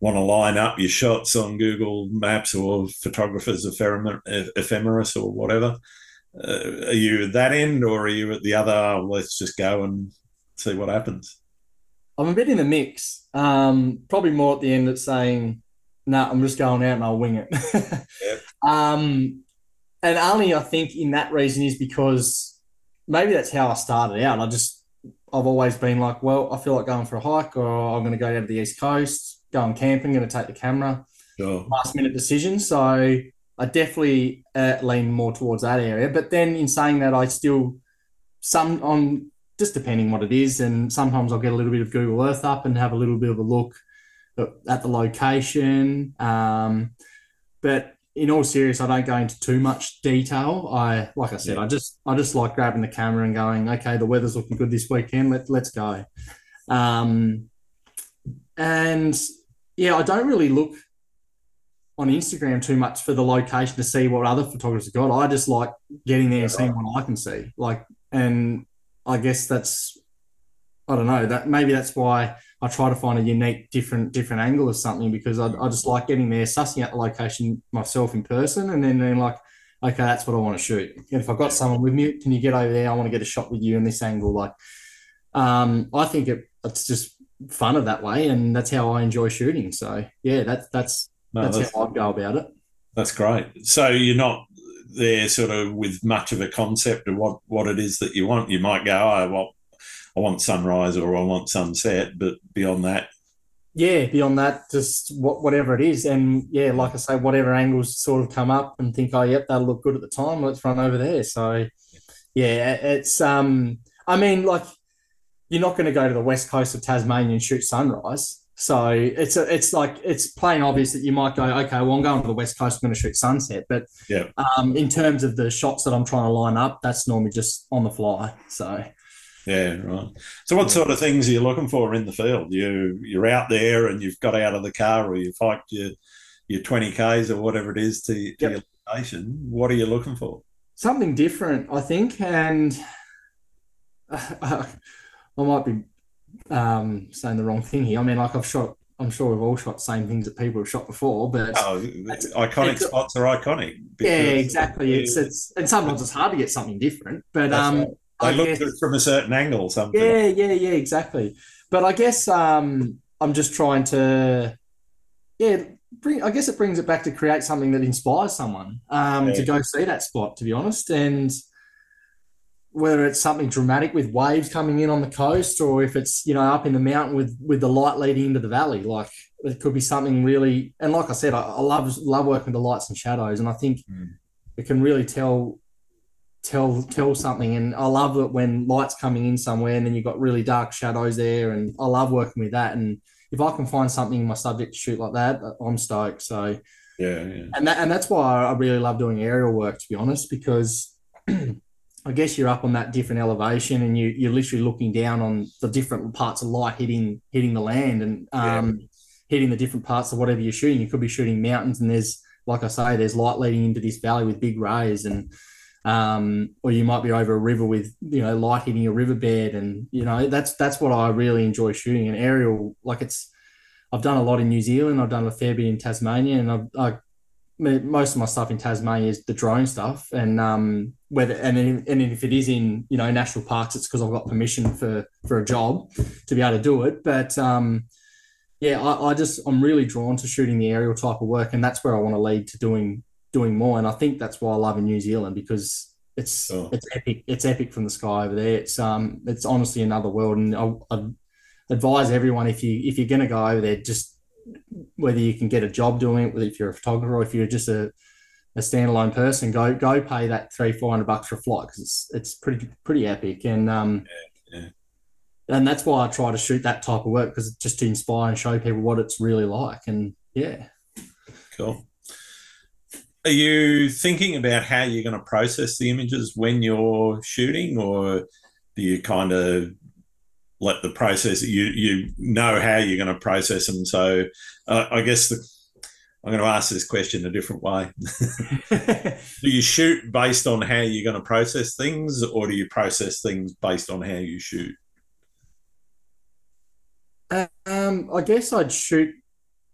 want to line up your shots on Google Maps or Photographers Ephemeris or whatever. Uh, are you at that end or are you at the other? Oh, let's just go and see what happens. I'm a bit in the mix. Um, probably more at the end that's saying, "No, nah, I'm just going out and I'll wing it." *laughs* yep. um, and only I think in that reason is because maybe that's how I started out. I just I've always been like, well, I feel like going for a hike, or I'm going to go down to the east coast, going camping, going to take the camera. Sure. Last minute decision. So I definitely uh, lean more towards that area. But then in saying that, I still some on just depending what it is, and sometimes I'll get a little bit of Google Earth up and have a little bit of a look at the location. Um, but in all serious, I don't go into too much detail. I like I said, yeah. I just I just like grabbing the camera and going, okay, the weather's looking good this weekend. Let let's go. Um, and yeah, I don't really look on Instagram too much for the location to see what other photographers have got. I just like getting there yeah, and seeing right. what I can see. Like, and I guess that's I don't know that maybe that's why I try to find a unique, different, different angle of something because I, I just like getting there, sussing out the location myself in person, and then then like, okay, that's what I want to shoot. And if I've got someone with me, can you get over there? I want to get a shot with you in this angle. Like, um, I think it, it's just fun of that way, and that's how I enjoy shooting. So yeah, that's that's no, that's, that's how I'd go about it. That's great. So you're not there sort of with much of a concept of what what it is that you want. You might go, oh, well, I want sunrise or I want sunset, but beyond that, yeah, beyond that, just what, whatever it is, and yeah, like I say, whatever angles sort of come up and think, oh, yep, that'll look good at the time. Let's run over there. So, yeah, it's um, I mean, like you're not going to go to the west coast of Tasmania and shoot sunrise. So it's a, it's like it's plain obvious that you might go, okay, well, I'm going to the west coast, I'm going to shoot sunset. But yeah, um, in terms of the shots that I'm trying to line up, that's normally just on the fly. So yeah, right. So, what sort of things are you looking for in the field? You you're out there and you've got out of the car, or you've hiked your your twenty k's or whatever it is to, to yep. your location. What are you looking for? Something different, I think, and *laughs* I might be um, saying the wrong thing here. I mean, like I've shot. I'm sure we've all shot the same things that people have shot before, but oh, iconic spots are iconic. Yeah, exactly. It's it's and sometimes it's hard to get something different, but um, right. I looked at it from a certain angle. Something. Yeah, yeah, yeah, exactly. But I guess um, I'm just trying to, yeah, bring. I guess it brings it back to create something that inspires someone um, yeah. to go see that spot. To be honest, and whether it's something dramatic with waves coming in on the coast, or if it's you know up in the mountain with with the light leading into the valley, like it could be something really. And like I said, I, I love love working with the lights and shadows, and I think mm. it can really tell tell tell something. And I love it when lights coming in somewhere and then you've got really dark shadows there. And I love working with that. And if I can find something in my subject to shoot like that, I'm stoked. So yeah, yeah. and that and that's why I really love doing aerial work to be honest, because *clears throat* I guess you're up on that different elevation and you you're literally looking down on the different parts of light hitting hitting the land and um, yeah. hitting the different parts of whatever you're shooting. You could be shooting mountains and there's like I say, there's light leading into this valley with big rays and um, or you might be over a river with you know light hitting a riverbed, and you know that's that's what I really enjoy shooting. An aerial, like it's, I've done a lot in New Zealand, I've done a fair bit in Tasmania, and I've, I, most of my stuff in Tasmania is the drone stuff, and um, whether and and if it is in you know national parks, it's because I've got permission for for a job to be able to do it, but um, yeah, I, I, just I'm really drawn to shooting the aerial type of work, and that's where I want to lead to doing doing more. And I think that's why I love in New Zealand because it's oh. it's epic. It's epic from the sky over there. It's um it's honestly another world. And I, I advise everyone if you if you're going to go over there, just whether you can get a job doing it, whether if you're a photographer or if you're just a a standalone person, go go pay that three four hundred bucks for a flight because it's it's pretty pretty epic and um yeah, yeah. and that's why I try to shoot that type of work because just to inspire and show people what it's really like and yeah. Cool. Are you thinking about how you're going to process the images when you're shooting, or do you kind of let the process you you know how you're going to process them? So uh, I guess the, I'm going to ask this question a different way. *laughs* do you shoot based on how you're going to process things, or do you process things based on how you shoot? Um, I guess I'd shoot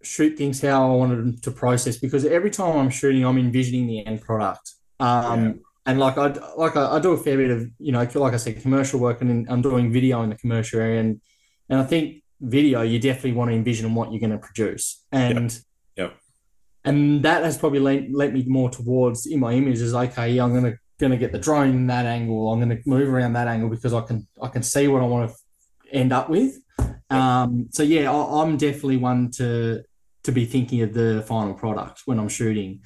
shoot things how I wanted them to process because every time I'm shooting, I'm envisioning the end product. Um, yeah. And like I like I, I, do a fair bit of you know like I said commercial work and I'm doing video in the commercial area and and I think video you definitely want to envision what you're going to produce and yeah. yep. and that has probably led, led me more towards in my images okay I'm going to going to get the drone in that angle I'm going to move around that angle because I can I can see what I want to end up with um, so yeah, I, am definitely one to to be thinking of the final product when I'm shooting.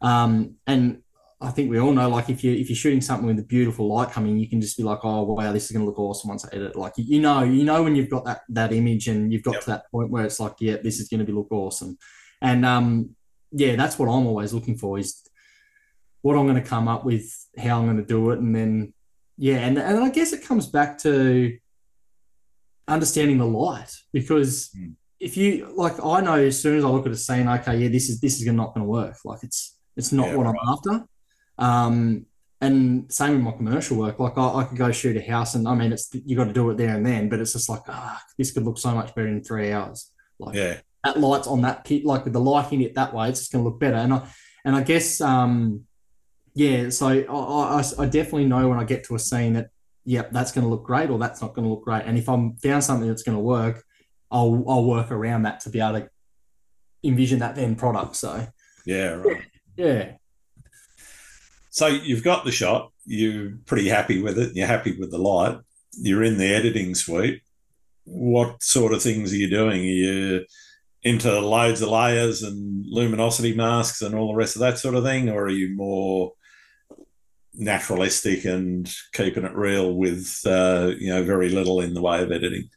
Um, and I think we all know, like if you if you're shooting something with a beautiful light coming, you can just be like, oh wow, this is going to look awesome once I edit. Like you know, you know when you've got that that image and you've got yep. to that point where it's like, yeah, this is going to be look awesome. And um, yeah, that's what I'm always looking for is what I'm going to come up with, how I'm going to do it, and then yeah, and and I guess it comes back to understanding the light because. Mm. If you like, I know as soon as I look at a scene, okay, yeah, this is this is not going to work. Like it's it's not yeah, what right. I'm after. Um, and same with my commercial work. Like I, I, could go shoot a house, and I mean, it's you got to do it there and then. But it's just like, ah, this could look so much better in three hours. Like yeah. that light's on that kit, like with the lighting it that way, it's just going to look better. And I and I guess, um, yeah. So I, I, I definitely know when I get to a scene that, yep, that's going to look great, or that's not going to look great. And if I'm found something that's going to work, I'll I'll work around that to be able to envision that end product. So yeah, right. *laughs* Yeah. So you've got the shot, you're pretty happy with it, you're happy with the light, you're in the editing suite. What sort of things are you doing? Are you into loads of layers and luminosity masks and all the rest of that sort of thing, or are you more naturalistic and keeping it real with uh, you know very little in the way of editing?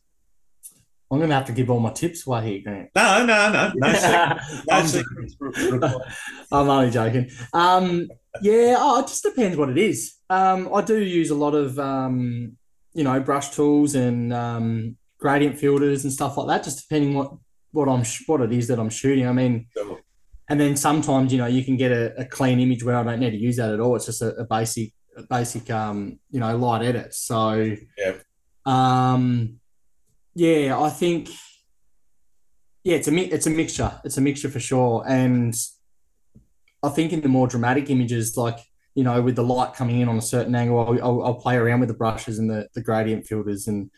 I'm going to have to give all my tips away here, Grant. No, no, no, no, *laughs* secrets. no I'm only joking. Um, yeah, oh, it just depends what it is. Um, I do use a lot of, um, you know, brush tools and um, gradient filters and stuff like that, just depending what what I'm what it is that I'm shooting. I mean, sure. and then sometimes you know you can get a, a, clean image where I don't need to use that at all. It's just a, a basic, a basic, um, you know, light edit. So yeah. Um, yeah, I think yeah, it's a it's a mixture. It's a mixture for sure, and I think in the more dramatic images, like you know, with the light coming in on a certain angle, I'll, I'll, I'll play around with the brushes and the, the gradient filters, and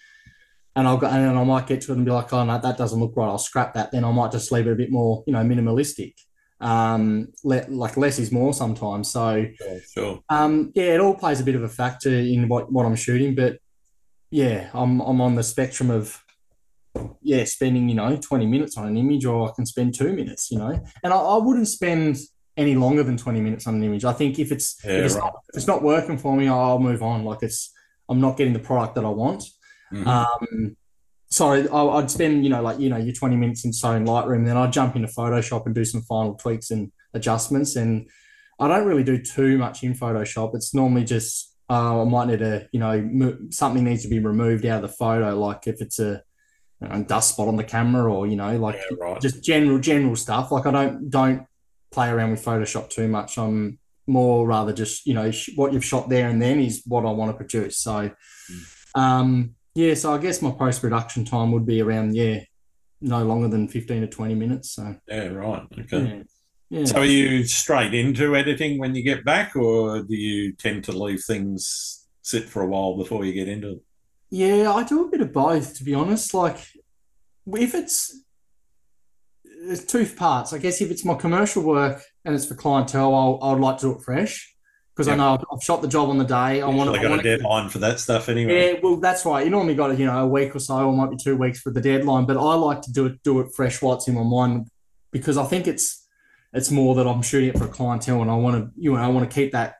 and I'll go and then I might get to it and be like, oh no, that doesn't look right. I'll scrap that. Then I might just leave it a bit more, you know, minimalistic. Um, let, like less is more sometimes. So, sure, sure. Um, yeah, it all plays a bit of a factor in what what I'm shooting, but yeah, I'm I'm on the spectrum of yeah, spending you know 20 minutes on an image, or I can spend two minutes, you know, and I, I wouldn't spend any longer than 20 minutes on an image. I think if it's yeah, if, it's right. not, if it's not working for me, I'll move on. Like it's I'm not getting the product that I want. Mm-hmm. Um, so I'd spend, you know, like, you know, your 20 minutes in so in Lightroom, then I'd jump into Photoshop and do some final tweaks and adjustments. And I don't really do too much in Photoshop. It's normally just uh, I might need to, you know, something needs to be removed out of the photo, like if it's a, a dust spot on the camera, or you know, like yeah, right. just general general stuff. Like I don't don't play around with Photoshop too much. I'm more rather just you know what you've shot there and then is what I want to produce. So, mm. um, yeah, so I guess my post production time would be around yeah, no longer than fifteen to twenty minutes. So yeah, right, okay. Yeah. Yeah. So are you straight into editing when you get back, or do you tend to leave things sit for a while before you get into it? Yeah, I do a bit of both, to be honest. Like, if it's there's two parts, I guess. If it's my commercial work and it's for clientele, I'll, I'd like to do it fresh because I know I've, shot the job on the day. I want to. got a deadline for that stuff anyway. Yeah, well, that's right. You normally got you know a week or so, or might be two weeks for the deadline. But I like to do it do it fresh while it's in my mind because I think it's it's more that I'm shooting it for a clientele, and I want to, you know, I want to keep that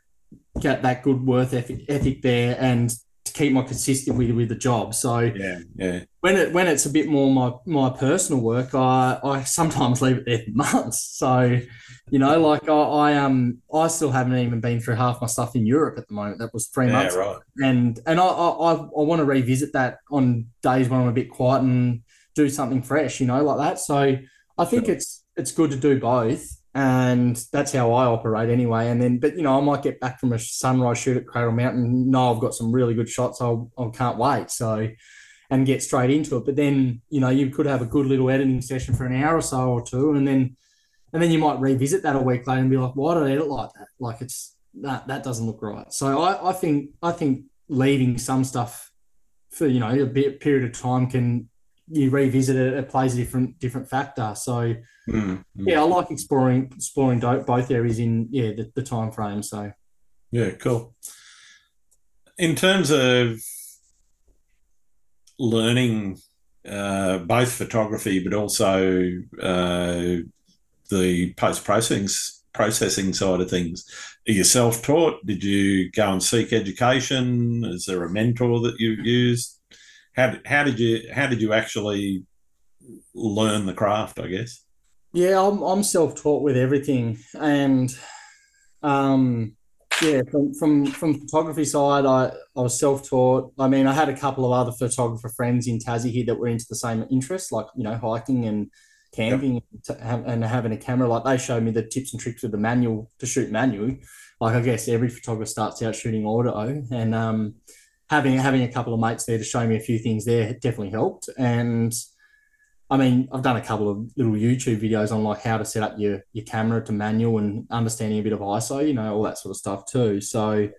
get that good worth ethic, ethic there, and keep my consistent with with the job. So yeah, yeah. When it when it's a bit more my my personal work, I I sometimes leave it there for months. So you know, like I, I um I still haven't even been through half my stuff in Europe at the moment. That was three yeah, months, right. and and I I I want to revisit that on days when I'm a bit quiet and do something fresh. You know, like that. So I think sure. it's it's good to do both and that's how I operate anyway. And then, but you know, I might get back from a sunrise shoot at Cradle Mountain. No, I've got some really good shots. I'll, I can't wait. So, and get straight into it. But then, you know, you could have a good little editing session for an hour or so or two, and then, and then you might revisit that a week later and be like, why did I edit like that? Like it's that that doesn't look right. So I, I think I think leaving some stuff for you know a bit period of time can you revisit it, it plays a different different factor. So mm, yeah, I like exploring exploring both areas in yeah the, the time frame. So yeah, cool. In terms of learning uh, both photography but also uh, the post processing processing side of things. Are you self taught? Did you go and seek education? Is there a mentor that you've used? How, how did you how did you actually learn the craft? I guess. Yeah, I'm I'm self taught with everything, and um, yeah, from from from photography side, I I was self taught. I mean, I had a couple of other photographer friends in Tassie here that were into the same interests, like you know hiking and camping yep. and having a camera. Like they showed me the tips and tricks of the manual to shoot manual. Like I guess every photographer starts out shooting auto, and um, having having a couple of mates there to show me a few things there definitely helped. And I mean, I've done a couple of little YouTube videos on like how to set up your your camera to manual and understanding a bit of ISO, you know, all that sort of stuff too. So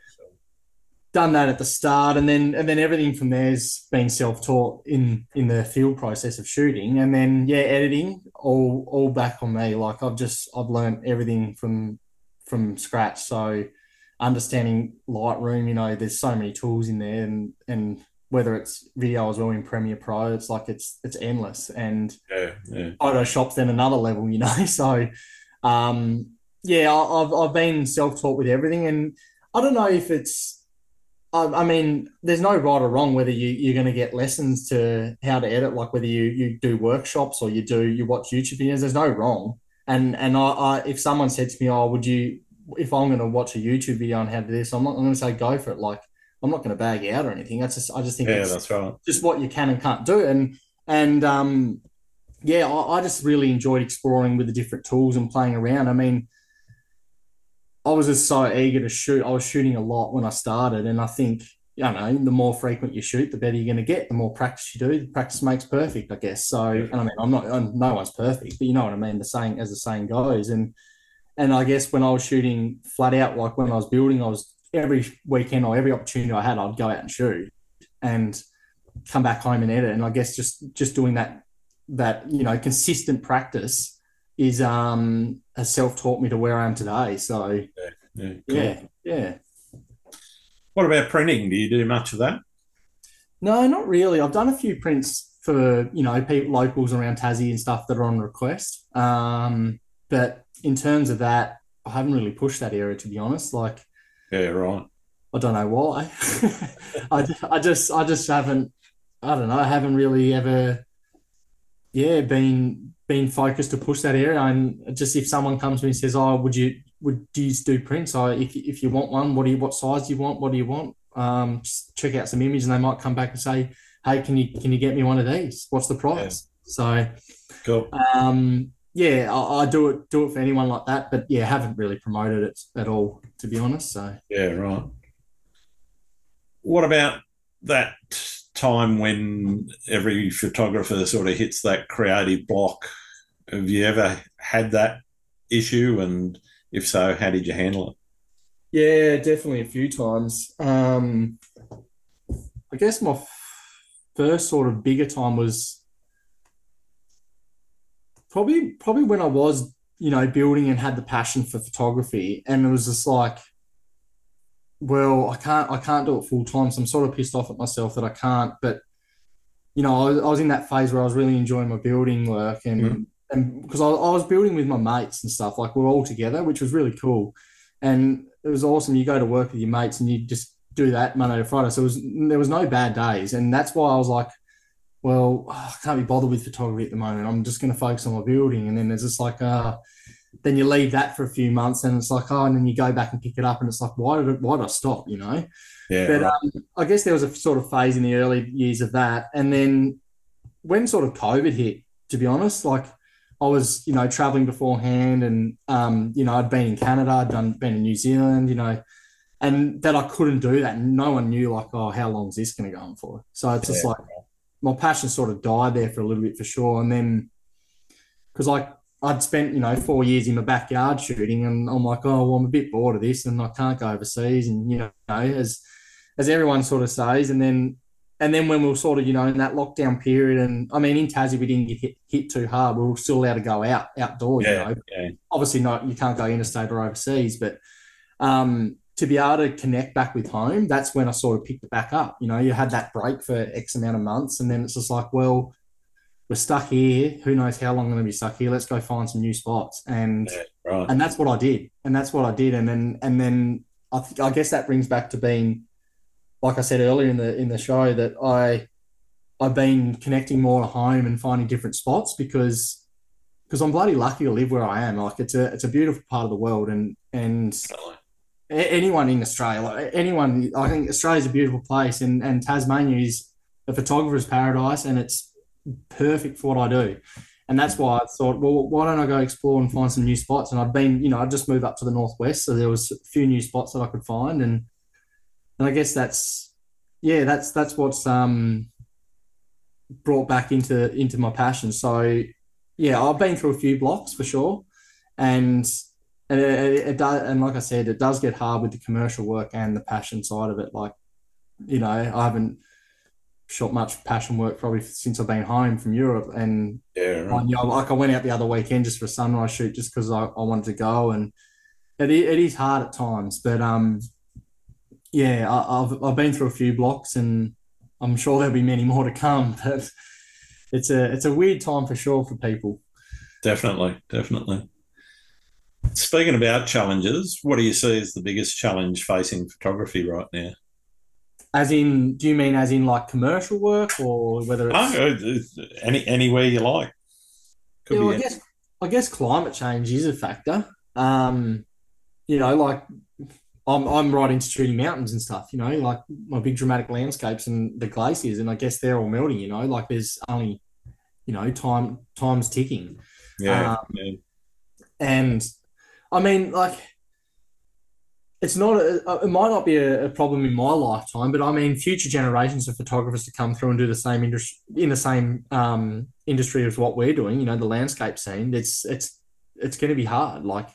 done that at the start and then and then everything from there's been self-taught in in the field process of shooting and then yeah editing all all back on me like i've just i've learned everything from from scratch so understanding lightroom you know there's so many tools in there and and whether it's video as well in premiere pro it's like it's it's endless and yeah, yeah. photoshop's then another level you *laughs* know so um yeah i've i've been self-taught with everything and i don't know if it's I mean, there's no right or wrong whether you, you're going to get lessons to how to edit, like whether you, you do workshops or you do you watch YouTube videos. There's no wrong. And and I, I if someone said to me, "Oh, would you?" If I'm going to watch a YouTube video on how to do this, I'm not. I'm going to say go for it. Like I'm not going to bag out or anything. That's just I just think yeah, that's right. Just what you can and can't do. And and um, yeah, I, I just really enjoyed exploring with the different tools and playing around. I mean I was just so eager to shoot. I was shooting a lot when I started, and I think you know the more frequent you shoot, the better you're going to get. The more practice you do, the practice makes perfect, I guess. So, and I mean, I'm not, I'm, no one's perfect, but you know what I mean. The saying, as the saying goes, and and I guess when I was shooting flat out, like when I was building, I was every weekend or every opportunity I had, I'd go out and shoot, and come back home and edit. And I guess just just doing that that you know consistent practice is um has self taught me to where I am today. So yeah, yeah, cool. yeah, yeah. What about printing? Do you do much of that? No, not really. I've done a few prints for you know people locals around Tassie and stuff that are on request. Um, but in terms of that, I haven't really pushed that area to be honest. Like, yeah, right. I don't know why. *laughs* I, I just I just haven't I don't know. I haven't really ever yeah been been focused to push that area. And just if someone comes to me and says, "Oh, would you would do you do prints? So if if you want one, what do you what size do you want? What do you want? Um, just check out some images, and they might come back and say, "Hey, can you can you get me one of these? What's the price?" Yeah. So, cool. Um, yeah, I, I, do it do it for anyone like that, but yeah, haven't really promoted it at all, to be honest. So yeah, right. What about that time when every photographer sort of hits that creative block. Have you ever had that issue? And if so, how did you handle it? Yeah, definitely a few times. Um, I guess my first sort of bigger time was probably probably when I was you know building and had the passion for photography, and it was just like well, I can't I can't do it full time, so I'm sort of pissed off at myself that I can't. But you know, I was, I was in that phase where I was really enjoying my building work, and mm. and because I, I, was building with my mates and stuff, like we are all together, which was really cool, and it was awesome. You go to work with your mates, and you just do that Monday to Friday. So was, there was no bad days, and that's why I was like, well, I can't be bothered with photography at the moment. I'm just going to focus on my building, and then there's just like, uh, then you leave that for a few months and it's like, oh, and then you go back and pick it up and it's like, why did it, why did I stop? You know? Yeah. But right. um, I guess there was a sort of phase in the early years of that. And then when sort of COVID hit, to be honest, like I was, you know, traveling beforehand and, um, you know, I'd been in Canada, I'd done, been in New Zealand, you know, and that I couldn't do that. And no one knew like, oh, how long is this going to go on for? So it's just like my passion sort of died there for a little bit for sure. And then, because like I'd spent, you know, four years in my backyard shooting, and I'm like, oh, well, I'm a bit bored of this, and I can't go overseas, and you know, as as everyone sort of says, and then and then when we were sort of, you know, in that lockdown period, and I mean, in Tassie, we didn't get hit, hit too hard. We were still allowed to go out outdoors. Yeah, you know, yeah. obviously not. You can't go interstate or overseas, but um, to be able to connect back with home, that's when I sort of picked it back up. You know, you had that break for X amount of months, and then it's just like, well, we're stuck here. Who knows how long I'm going to be stuck here? Let's go find some new spots. And Yeah, right. and that's what I did. And that's what I did. And then and then I th- I guess that brings back to being, like I said earlier in the in the show, that I I've been connecting more to home and finding different spots because because I'm bloody lucky to live where I am. Like it's a it's a beautiful part of the world and and anyone in Australia, like anyone, I think Australia's a beautiful place, and and Tasmania is a photographer's paradise, and it's perfect for what I do. And that's why I thought, well, why don't I go explore and find some new spots? And I've been, you know, I just moved up to the northwest, so there was a few new spots that I could find, and and I guess that's, yeah, that's that's what's um brought back into into my passion. So yeah, I've been through a few blocks for sure, and and it, it, it does, and like I said, it does get hard with the commercial work and the passion side of it. Like, you know, I haven't shot much passion work probably since I've been home from Europe, and Yeah, I, right. you know, like I went out the other weekend just for a sunrise shoot, just because I, I wanted to go, and it, it is hard at times, but um, yeah, I, I've I've been through a few blocks, and I'm sure there'll be many more to come, *laughs* but it's a it's a weird time for sure for people. Definitely, definitely. Speaking about challenges, what do you see as the biggest challenge facing photography right now? As in, do you mean as in like commercial work, or whether it's uh, any anywhere you like. Could Yeah, well, I guess I guess climate change is a factor. Um, you know, like I'm I'm right into shooting mountains and stuff. You know, like my big dramatic landscapes and the glaciers, and I guess they're all melting. You know, like there's only, you know, time time's ticking, yeah, um, yeah. and I mean, like. It's not. A, it might not be a, a problem in my lifetime, but I mean, future generations of photographers to come through and do the same industry in the same um, industry as what we're doing. You know, the landscape scene. It's it's it's going to be hard. Like,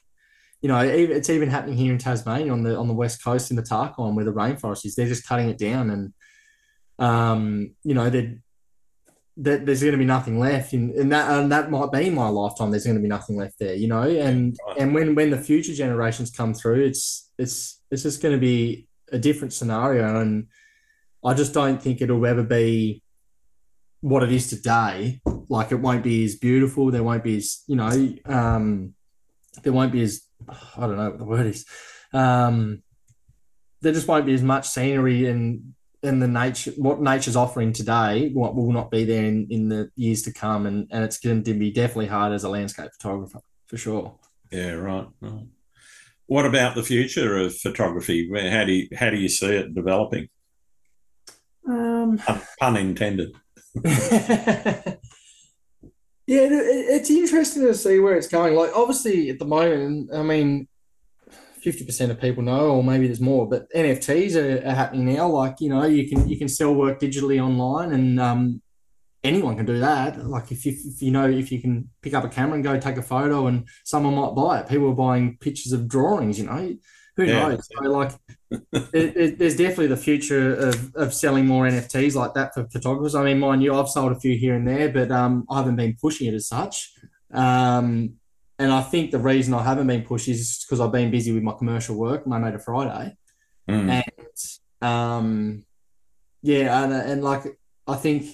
you know, it's even happening here in Tasmania on the on the west coast in the Tarkine where the rainforest is. They're just cutting it down, and um, you know, they're, that there's going to be nothing left, and, and that and that might be my lifetime. There's going to be nothing left there, you know, and right. and when when the future generations come through, it's it's it's just going to be a different scenario, and I just don't think it'll ever be what it is today. Like it won't be as beautiful. There won't be as you know, um, there won't be as I don't know what the word is. Um, there just won't be as much scenery and and the nature what nature's offering today what will not be there in, in the years to come and, and it's going to be definitely hard as a landscape photographer for sure Yeah, right, right. What about the future of photography? How do you how do you see it developing? um Pun, pun intended. *laughs* yeah it, it's interesting to see where it's going like obviously at the moment i mean 50% of people know or maybe there's more but nfts are, are happening now. Like you know you can you can sell work digitally online and um, anyone can do that. Like if you, if you know if you can pick up a camera and go take a photo and someone might buy it. People are buying pictures of drawings you know? Who Yeah. knows? so like it, it, there's definitely the future of, of selling more nfts like that for photographers. I mean mind you i've sold a few here and there but um, i haven't been pushing it as such. Um, and I think the reason I haven't been pushed is because I've been busy with my commercial work Monday to Friday. Mm, And um, yeah, and, and like I think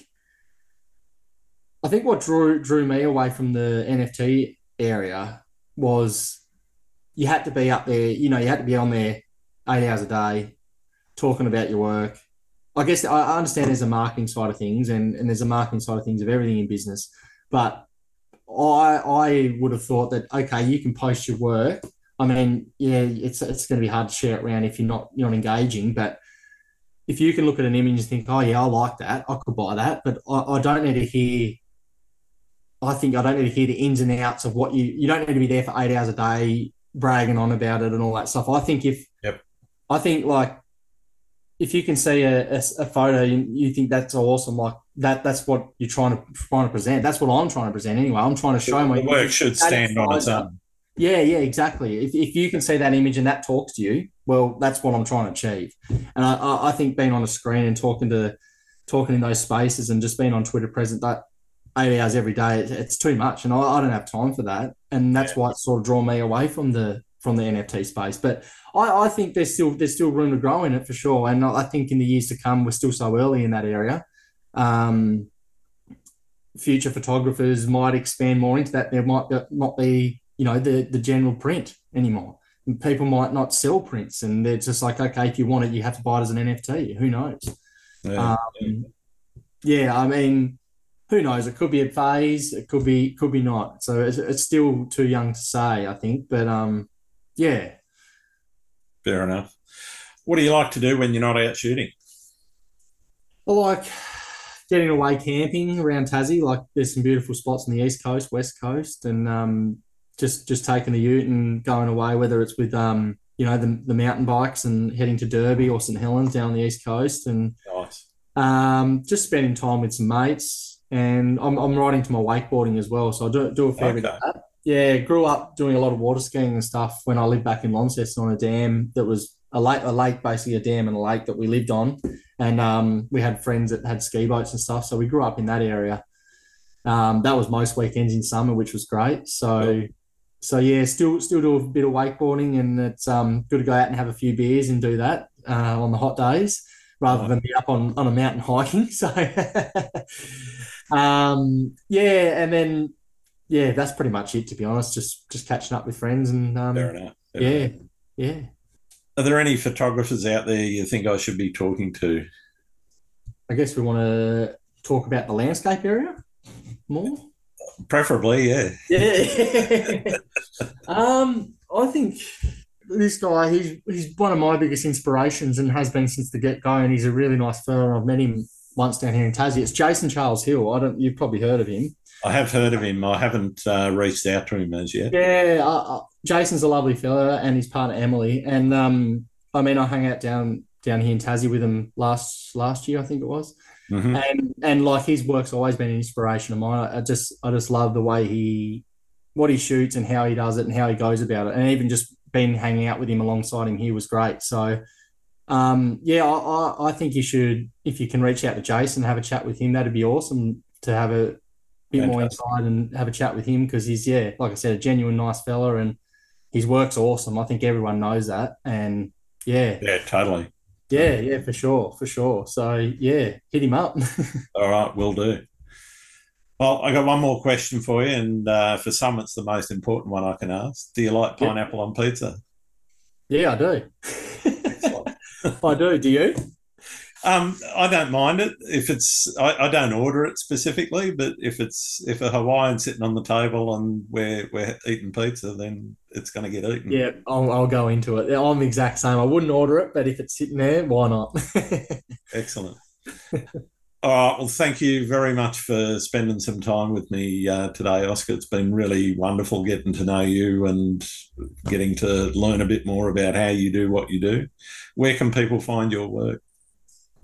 I think what drew drew me away from the NFT area was you had to be up there, you know, you had to be on there eight hours a day talking about your work. I guess I understand there's a marketing side of things and, and there's a marketing side of things of everything in business, but I I would have thought that okay, you can post your work. I mean, yeah, it's it's going to be hard to share it around if you're not you're not engaging. But if you can look at an image and think, oh yeah, I like that, I could buy that, but I, I don't need to hear. I think I don't need to hear the ins and outs of what you. You don't need to be there for eight hours a day bragging on about it and all that stuff. I think if, Yep. I think like if you can see a, a, a photo and you think that's awesome, like that, that's what you're trying to trying to present. That's what I'm trying to present anyway. I'm trying to show my the work should stand on its own. yeah, yeah, exactly. If, if you can see that image and that talks to you, well, that's what I'm trying to achieve. And I- I, I think being on a screen and talking to talking in those spaces and just being on Twitter present that eight hours every day, it, it's too much, and I, I don't have time for that. And that's Yeah. why it's sort of drawn me away from the from the NFT space. But I, I think there's still there's still room to grow in it for sure. And I think in the years to come, we're still so early in that area. Um, future photographers might expand more into that. There might not be, you know, the the general print anymore. And people might not sell prints, and they're just like, okay, if you want it, you have to buy it as an NFT. Who knows? Yeah, um, yeah I mean, who knows? It could be a phase. It could be could be not. So it's, it's still too young to say, I think. But um, yeah. Fair enough. What do you like to do when you're not out shooting? I like getting away camping around Tassie. Like there's some beautiful spots on the east coast, west coast, and um, just just taking the ute and going away, whether it's with um, you know the, the mountain bikes and heading to Derby or St Helens down the east coast, and nice. um, just spending time with some mates. And I'm, I'm riding to my wakeboarding as well, so I do, do a fair okay. bit of that. Yeah, grew up doing a lot of water skiing and stuff when I lived back in Launceston on a dam that was a lake, a lake, basically a dam and a lake that we lived on, and um, we had friends that had ski boats and stuff. So we grew up in that area. Um, that was most weekends in summer, which was great. So, so yeah, still still do a bit of wakeboarding, and it's um, good to go out and have a few beers and do that uh, on the hot days rather than be up on, on a mountain *laughs* hiking. So, um, yeah, and then yeah, that's pretty much it. To be honest, just just catching up with friends and um, Fair enough. Fair yeah, enough. yeah. Are there any photographers out there you think I should be talking to? I guess we want to talk about the landscape area more. Preferably, yeah. Yeah. *laughs* um, I think this guy, he's he's one of my biggest inspirations and has been since the get go. And he's a really nice fellow. I've met him once down here in Tassie. It's Jason Charles Hill. I don't. You've probably heard of him. I have heard of him. I haven't uh, reached out to him as yet. Yeah, uh, Jason's a lovely fella, and his partner Emily. And um, I mean, I hung out down down here in Tassie with him last last year, I think it was. Mm-hmm. And and like his work's always been an inspiration of mine. I just I just love the way he what he shoots and how he does it and how he goes about it. And even just being hanging out with him alongside him here was great. So um, yeah, I, I think you should if you can reach out to Jason, and have a chat with him. That'd be awesome to have a bit Fantastic. more inside and have a chat with him because he's yeah, like I said, a genuine nice fella and his work's awesome. I think everyone knows that, and yeah, yeah, totally. Yeah, yeah, for sure, for sure. So yeah, hit him up. *laughs* All right, will do. Well, I got one more question for you, and uh, for some, it's the most important one I can ask. Do you like pineapple yep. on pizza? Yeah, I do. *laughs* I do. Do you? Um, I don't mind it if it's. I, I, don't order it specifically, but if it's if a Hawaiian sitting on the table and we're we're eating pizza, then it's going to get eaten. Yeah, I'll, I'll go into it. I'm the exact same. I wouldn't order it, but if it's sitting there, why not? *laughs* Excellent. All right. Well, thank you very much for spending some time with me uh, today, Oscar. It's been really wonderful getting to know you and getting to learn a bit more about how you do what you do. Where can people find your work?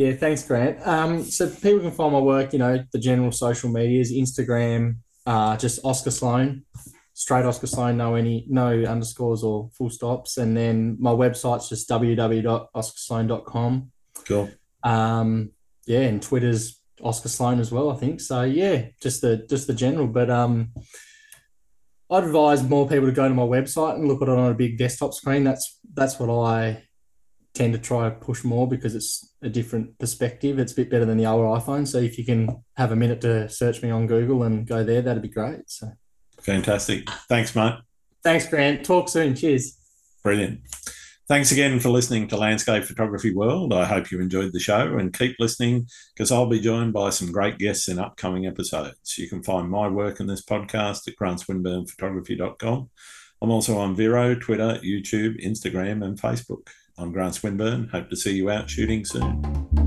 Yeah, thanks, Grant. Um, so people can find my work, you know, the general social medias, Instagram, uh, just Oscar Sloan, straight Oscar Sloan, no any no underscores or full stops, and then my website's just www.oscarsloan.com. Cool. Um, yeah, and Twitter's Oscar Sloan as well, I think. So yeah, just the just the general, but um. I'd advise more people to go to my website and look at it on a big desktop screen. That's that's what I tend to try to push more because it's a different perspective. It's a bit better than the older iPhone. So if you can have a minute to search me on Google and go there, that'd be great. So fantastic. Thanks, mate. Thanks, Grant. Talk soon. Cheers. Brilliant. Thanks again for listening to Landscape Photography World. I hope you enjoyed the show and keep listening because I'll be joined by some great guests in upcoming episodes. You can find my work in this podcast at grantswinburnphotography.com. I'm also on Vero, Twitter, YouTube, Instagram, and Facebook. I'm Grant Swinburne. Hope to see you out shooting soon.